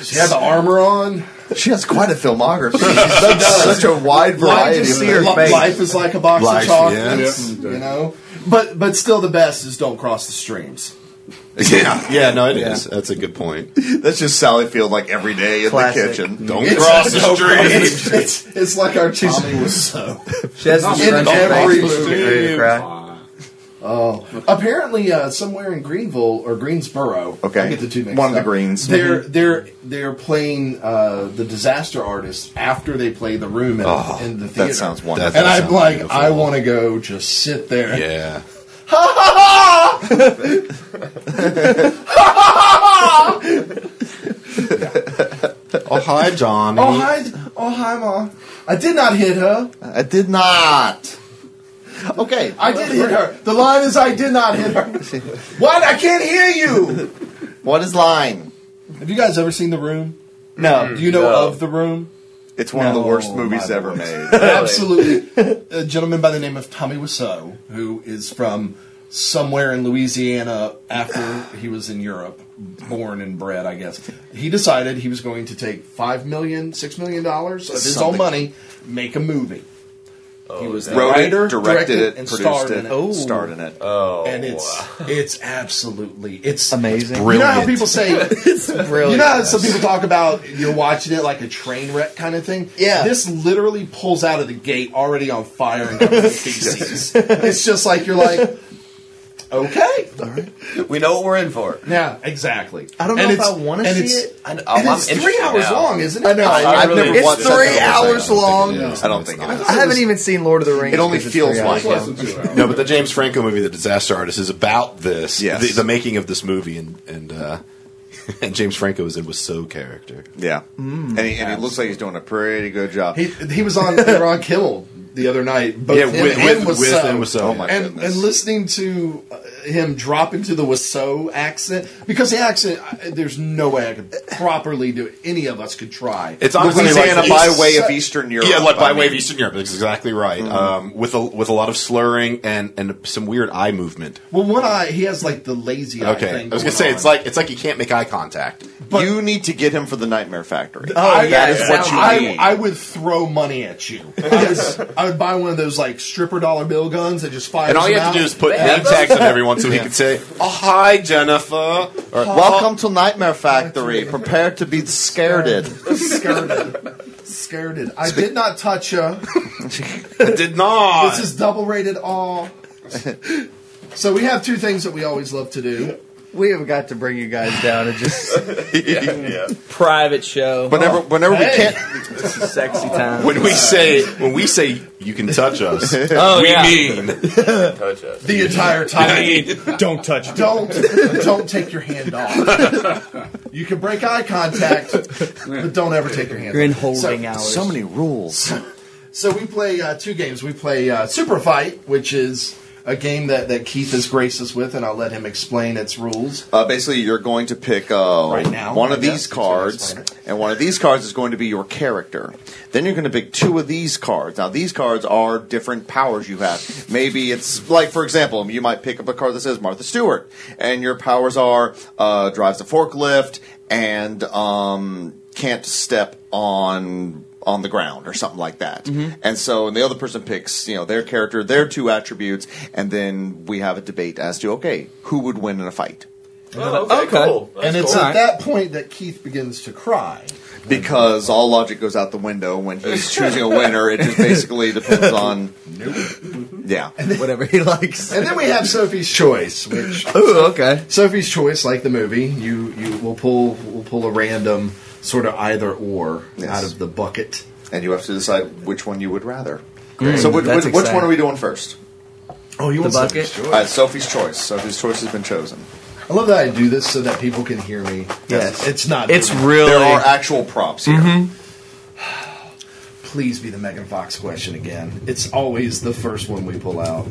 She had the armor on. She has quite a filmography. Such, such a wide variety Life, of see her li- face. life is like a box Life, of chocolates. yeah. You know, but but still, the best is don't cross the streams. Yeah. Yeah, no, it is. That's a good point. That's just Sally Field like every day in Classic. the kitchen. Don't It's- cross the no, street. It's, it's, it's like our Tommy was so. She has this In scrunchy every face. She's getting ready to cry. Oh, apparently, uh, somewhere in Greenville or Greensboro. Okay. I get the two mixed One of the up, Greens. They're they're they're playing uh, the Disaster Artist after they play the Room in, Oh, in the theater. that sounds wonderful. That and I'm like, beautiful. I want to go just sit there. Yeah. Oh, hi, Johnny. Oh hi, oh hi, mom. I did not hit her. I did not. Okay. I did hit her. The line is, I did not hit her. what? I can't hear you. What is line? Have you guys ever seen The Room? No. Do you know No. of The Room? It's one of the No, worst movies my ever made. Absolutely. A gentleman by the name of Tommy Wiseau, who is from somewhere in Louisiana after he was in Europe, born and bred, I guess. He decided he was going to take five million, six million dollars of his own money, make a movie. Oh, he was the Wrote writer, it, directed it, and produced starred it, in it. Oh. starred in it. Oh, and it's it's absolutely it's Amazing. You know how people say It's brilliant. you know how some people talk about you're watching it like a train wreck kind of thing? Yeah. This literally pulls out of the gate already on fire and covered in feces. it's just like you're like, okay. All right. we know what we're in for. Yeah, exactly. I don't know And if it's- I want to and see it's- it. I, know, And I'm it's three interested hours now. long, isn't it? I know. I, I I've really- never It's watched three that hours long. I don't think it is. I haven't even seen Lord of the Rings. It only it's feels three like it. long. No, but the James Franco movie, The Disaster Artist, is about this. Yes. The, the making of this movie, and and uh, and James Franco is in with so character. Yeah. and, he, and he looks like he's doing a pretty good job. He, he was on they were on Kimmel the other night. Both Yeah, him with- and with- with and Wiseau. Oh my and goodness. and listening to uh, him drop into the Wiseau accent because the accent, I- there's no way I could properly do it. Any of us could try. It's honestly Louisiana like, by way of Eastern Europe. Yeah, like by I way of. Eastern Europe. That's exactly right. Um, with a with a lot of slurring and and some weird eye movement. well, one eye he has like the lazy eye Okay, thing. I was gonna going say on. it's like it's like you can't make eye contact. you need to get him for the Nightmare Factory. Oh, yeah, that is it what you I, need. I would throw money at you. I would, I would buy one of those like stripper dollar bill guns that just fires. And all you them have to do is put They name tags on everyone so he could say, "Oh hi, Jennifer." Or, Welcome to Nightmare Factory. Prepare to be scareded. scared. Scared. I did not touch you. I did not. This is double rated all. So we have two things that we always love to do. We have got to bring you guys down to just yeah, yeah. private show. Whenever, whenever Hey. we can't, This is sexy time. when we say when we say you can touch us, oh, we yeah. mean Touch us. The entire time. Don't touch it. Don't don't take your hand off. You can break eye contact, but don't ever take your hand You're in holding So- hours. so many rules. So we play uh, two games. We play uh, Super Fight, which is a game that, that Keith has graced us with, and I'll let him explain its rules. Uh, basically, you're going to pick uh, Right now, one of these guess, since you're cards, and one of these cards is going to be your character. Then you're going to pick two of these cards. Now, these cards are different powers you have. Maybe it's like, for example, you might pick up a card that says Martha Stewart, and your powers are uh, drives a forklift and um, can't step on on the ground or something like that. Mm-hmm. And so, and the other person picks, you know, their character, their two attributes, and then we have a debate as to okay, who would win in a fight. Oh, okay, Okay. cool. That's and it's cool. at that point that Keith begins to cry. because all logic goes out the window when he's choosing a winner. It just basically depends on. Yeah. Whatever he likes. And then we have Sophie's Choice, which Ooh, okay. Sophie's Choice, like the movie, you you will pull will pull a random sort of either or Yes. out of the bucket. And you have to decide which one you would rather. So, which, which, which one are we doing first? Oh, you The want bucket? Sophie's All Choice? right, Sophie's choice. Sophie's choice has been chosen. I love that I do this so that people can hear me. Yes. it's not. It's for me. really. There are actual props here. Mm-hmm. Please be the Megan Fox question again. It's always the first one we pull out.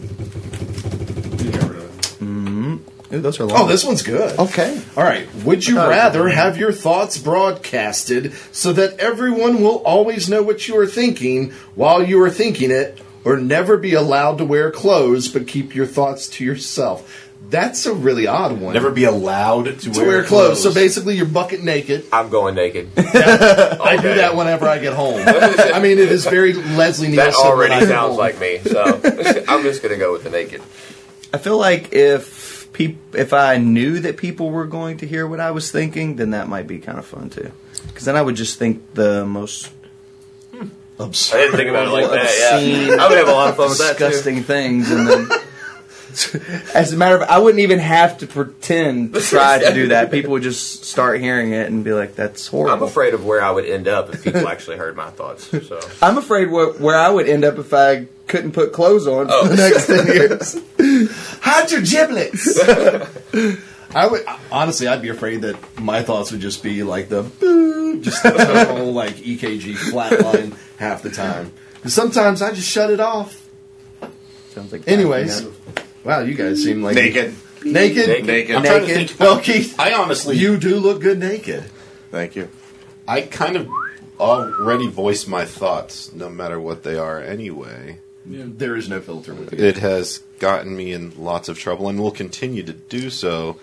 Ooh, those are long. Oh, this one's good. Okay. All right. Would you rather have your thoughts broadcasted so that everyone will always know what you are thinking while you are thinking it, or never be allowed to wear clothes but keep your thoughts to yourself? That's a really odd one. never be allowed to, to wear, clothes. So basically, you're bucket naked. I'm going naked. I do that whenever I get home. I mean, it is very Leslie Nielsen. That when I already get sounds home. like me. So I'm just going to go with the naked. I feel like if peop- if I knew that people were going to hear what I was thinking, then that might be kind of fun too. Because then I would just think the most I didn't think about it like that. obscene, Yeah, I would have a lot of fun with that too. disgusting things, and then. As a matter of, I wouldn't even have to pretend to try to do that. People would just start hearing it and be like, "That's horrible." I'm afraid of where I would end up if people actually heard my thoughts. So I'm afraid where, where I would end up if I couldn't put clothes on for oh. the next ten years. Hide your giblets. I would honestly, I'd be afraid that my thoughts would just be like the boo, just the total like EKG flatline half the time. And sometimes I just shut it off. Sounds like Anyways, wow, you guys seem like Naked. naked. Naked. Naked. I'm trying to think. Well, Keith, I honestly, you do look good naked. Thank you. I kind of already voiced my thoughts, no matter what they are. Anyway, There is no filter with you. it has gotten me in lots of trouble, and will continue to do so.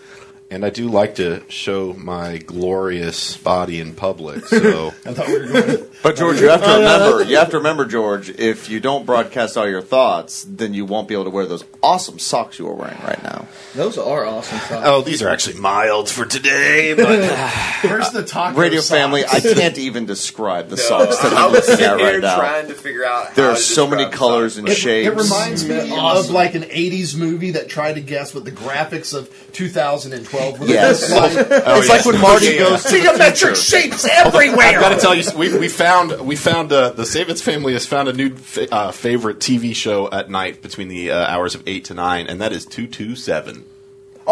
And I do like to show my glorious body in public. So I thought we were going. But George, you have to remember. You have to remember, George. If you don't broadcast all your thoughts, then you won't be able to wear those awesome socks you are wearing right now. Those are awesome socks. Oh, these are actually mild for today, but Where's the taco? Radio socks? family, I can't even describe the socks that I I'm looking at sitting here right now. trying to figure out. There how are to so many colors socks. and It, shapes. it reminds me of like an '80s movie that tried to guess what the graphics of 2012 were. Yes. Like, it's like when Marty goes to geometric shapes everywhere. I've got to tell you, we, we found we found uh, the Savitz family has found a new fa- uh, favorite TV show at night between the uh, hours of eight to nine, and that is two two seven.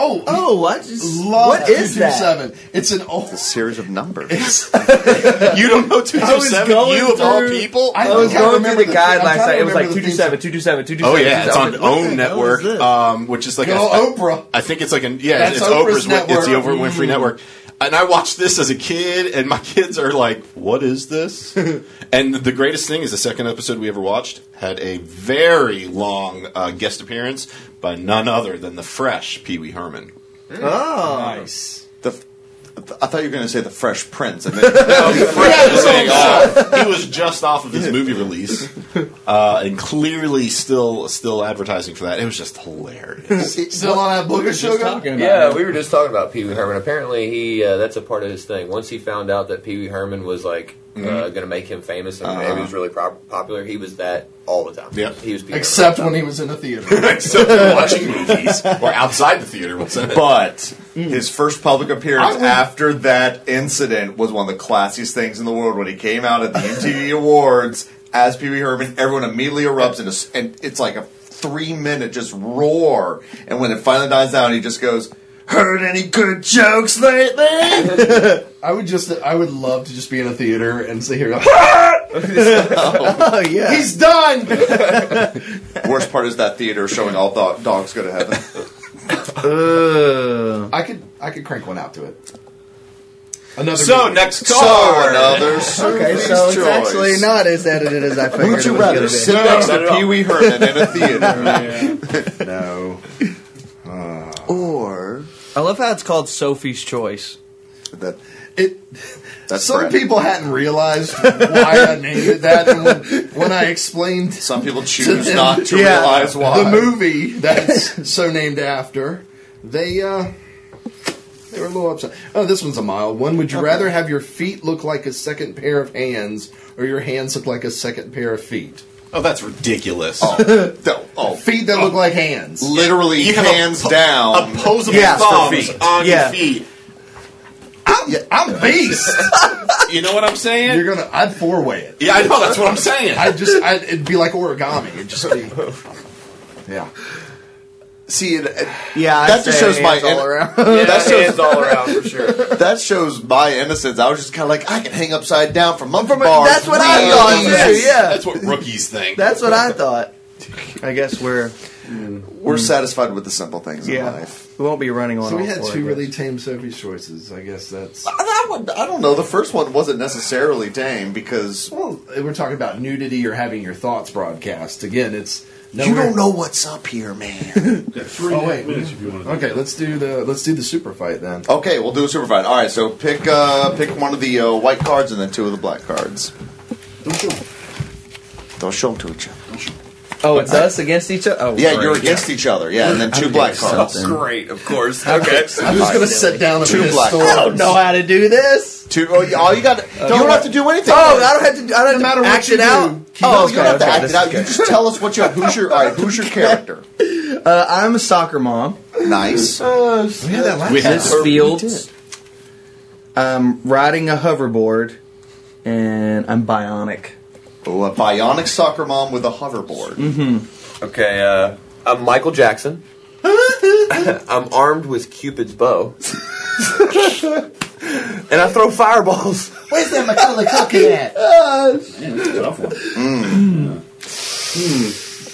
Oh, Oh, what? Just- love what is that? 227. It's an old. A series of numbers. You don't know two I two was seven? going You of all people? I I was going through the the- I'm guidelines. trying to Like, it was like remember the 227, 227, 227. Oh yeah, it's on I was like, what the OWN network, um, which is like Go a, Oprah. I think it's like an yeah, That's it's Oprah's Oprah's, wi- it's the network. Oprah Winfrey network. And I watched this as a kid, and my kids are like, "What is this?" and the greatest thing is the second episode we ever watched had a very long uh, guest appearance by none other than the fresh Pee Wee Herman. Oh, Nice. The, I thought you were going to say the Fresh Prince, and then he was just off of his movie release, uh, and clearly still still advertising for that. It was just hilarious. Still on that book of sugar? Yeah, it. we were just talking about Pee Wee Herman. Apparently, he uh, that's a part of his thing. Once he found out that Pee Wee Herman was like uh, mm-hmm. going to make him famous and, and he was really prop- popular, he was that all the time. Yep. he was Pee Except when he was in a theater. Except watching movies or outside the theater. What's that? but mm. his first public appearance after that incident was one of the classiest things in the world when he came out at the MTV Awards as Pee Wee Herman. Everyone immediately erupts into, and it's like a three minute just roar. And when it finally dies down, he just goes, "Heard any good jokes lately?" I would just, I would love to just be in a theater and sit here. Oh yeah. He's done. Worst part is that theater showing all do- dogs go to heaven. Ugh. I could, I could crank one out to it. Another. So movie. next So card. another Okay, so it's choice. actually not as edited as I figured Would you it was rather sit next to. Pee Wee Herman in a theater, no. Or I love how it's called Sophie's Choice. that? It. That's Some Brett. people hadn't realized why I named it that, and when, when I explained Some people choose them- not to Yeah. realize why. the movie that's so named after, they uh, they were a little upset. Oh, this one's a mild one. Would you rather have your feet look like a second pair of hands, or your hands look like a second pair of feet? Oh, that's ridiculous. Oh. No, oh, Feet that look oh. like hands. literally You have a hands po- down. Opposable Yeah, for thumbs feet. on Yeah. your feet. I'm, I'm beast. You know what I'm saying? You're gonna. I'd four way it. yeah, I know. That's what I'm saying. I'd just. I'd, it'd be like origami. It'd just be. Yeah. See, it, it- Yeah, That just shows my all around. Yeah, That shows- all around for sure. that shows my innocence. I was just kind of like, I can hang upside down from monkey From a- bars. that's what I thought, easy. too, yeah. That's what rookies think. That's what I thought. I guess we're We're satisfied with the simple things in life. We won't be running on. So we all had four, two guess. really tame Sophie's choices. I guess that's. That one, I don't know. The first one wasn't necessarily tame because Well, we're talking about nudity or having your thoughts broadcast. Again, it's you don't know what's up here, man. Got three Oh and a half wait, minutes if you want to. okay. Let's do the let's do the super fight then. okay, we'll do a super fight. All right, so pick uh, pick one of the uh, white cards and then two of the black cards. Don't show 'em. Don't show them to each other. Oh, it's us against each other. Oh, Yeah, great. you're against each other. Yeah, and then two black against cards. something. Great, of course. Okay. I'm just gonna sit down and Two piss black cards. I don't know how to do this. Two. Oh, all you got. Uh, you don't have to do anything. Oh, I don't have to. I don't have matter to what act it do, out. keep No, Oh, you don't have to act it out. is You just tell us what your who's your all right, who's your character. Uh, I'm a soccer mom. Nice. Uh, we had that last uh, We had This fields. I'm um, riding a hoverboard, and I'm bionic. Oh, a bionic soccer mom with a hoverboard. Mm-hmm. Okay, uh, I'm Michael Jackson. I'm armed with Cupid's bow. And I throw fireballs. Where's that Macaulay Culkin at? Man, that's a tough one.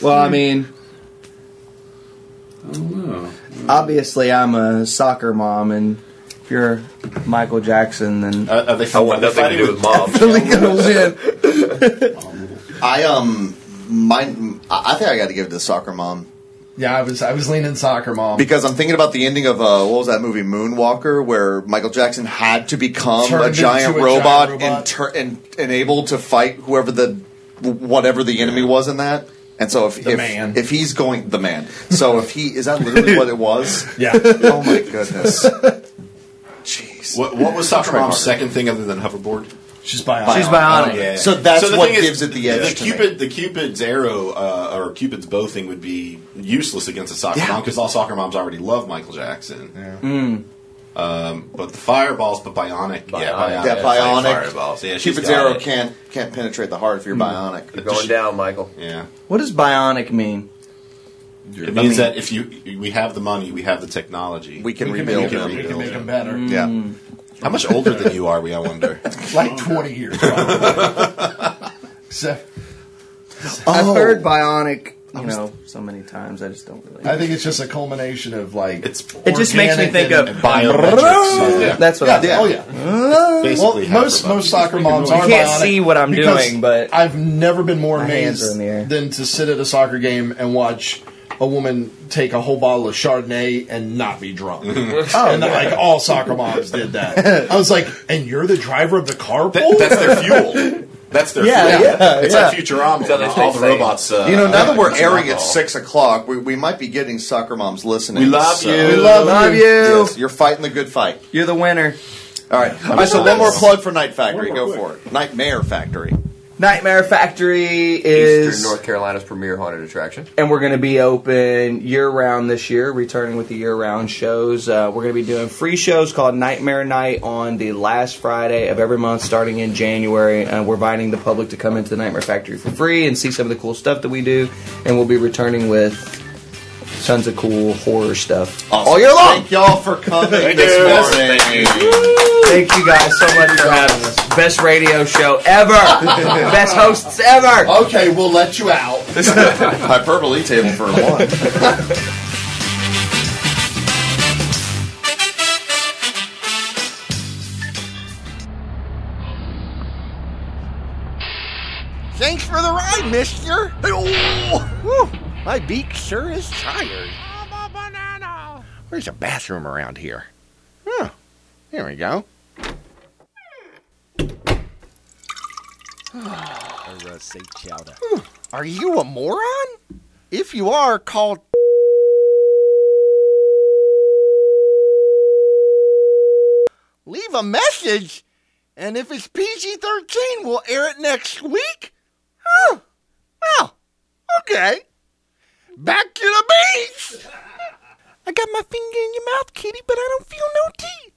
Well, I mean, I don't know. obviously, I'm a soccer mom, and if you're Michael Jackson, then Uh, are they I want nothing to do with mom. really gonna win. I um, mine. I I think I got to give it to the soccer mom Yeah, I was I was leaning soccer mom. because I'm thinking about the ending of uh, what was that movie Moonwalker, where Michael Jackson had to become a giant a robot, giant and robot. tur- and and able to fight whoever the whatever the enemy was in that. And so if The if, man. if he's going the man, so if he is that literally what it was? yeah, Oh my goodness. Jeez. What, what was Soccer Mom's second thing other than hoverboard? She's bionic. She's bionic. Oh, yeah. So that's the what thing is, gives it the edge The to me. Cupid, the Cupid's arrow uh, or Cupid's bow thing would be useless against a soccer Yeah. mom because all soccer moms already love Michael Jackson. Um, but the fireballs, but bionic, yeah, Bionic, bionic, Yeah, bionic. fireballs. Yeah, she's arrow it. can't can't penetrate the heart if you're bionic. You're going down, Michael. Yeah, What does bionic mean? it means that if you we have the money, we have the technology, We can we can rebuild make, it, them. we can make them better. Yeah. How much older than you are we? I wonder. Like twenty years. Probably. so, I've heard bionic you know so many times. I just don't really. I think it's just a culmination of like It's it just makes me think of biometrics. Yeah. That's what Yeah, I think. oh yeah. Basically, Well, most half most soccer moms You are can't bionic see what I'm because doing, but I've never been more my hands amazed are in the air. than to sit at a soccer game and watch a woman take a whole bottle of Chardonnay and not be drunk. Oh, and like all soccer moms did that. I was like, and you're the driver of the carpool? That- that's their fuel. That's their Yeah, fuel. yeah, it's yeah. like Futurama. Until they all the robots. Uh, You know, now that we're airing at six o'clock, we, we might be getting soccer moms listening. We love so- you. We love, Love you. you. Yes, you're fighting the good fight. You're the winner. All right. All right. So one more plug for Night Factory. Go for it. Nightmare Factory. Nightmare Factory is Eastern North Carolina's premier haunted attraction. and we're going to be open year round this year, returning with the year round shows. Uh, we're going to be doing free shows called Nightmare Night on the last Friday of every month, starting in January. And we're inviting the public to come into the Nightmare Factory for free and see some of the cool stuff that we do. And we'll be returning with tons of cool horror stuff all year long. Thank y'all for coming Thank this you. morning. Thank you guys so much for having us. Best radio show ever. Best hosts ever. Okay, we'll let you out. Hyperbole table for one. Thanks for the ride, mister. Oh. Whew, my beak sure is tired. Where's a bathroom around here? Huh. Here we go. Are you a moron? If you are, call. Leave a message, and if it's PG 13, we'll air it next week? Oh, well, okay. Back to the beach. I got my finger in your mouth, kitty, but I don't feel no teeth.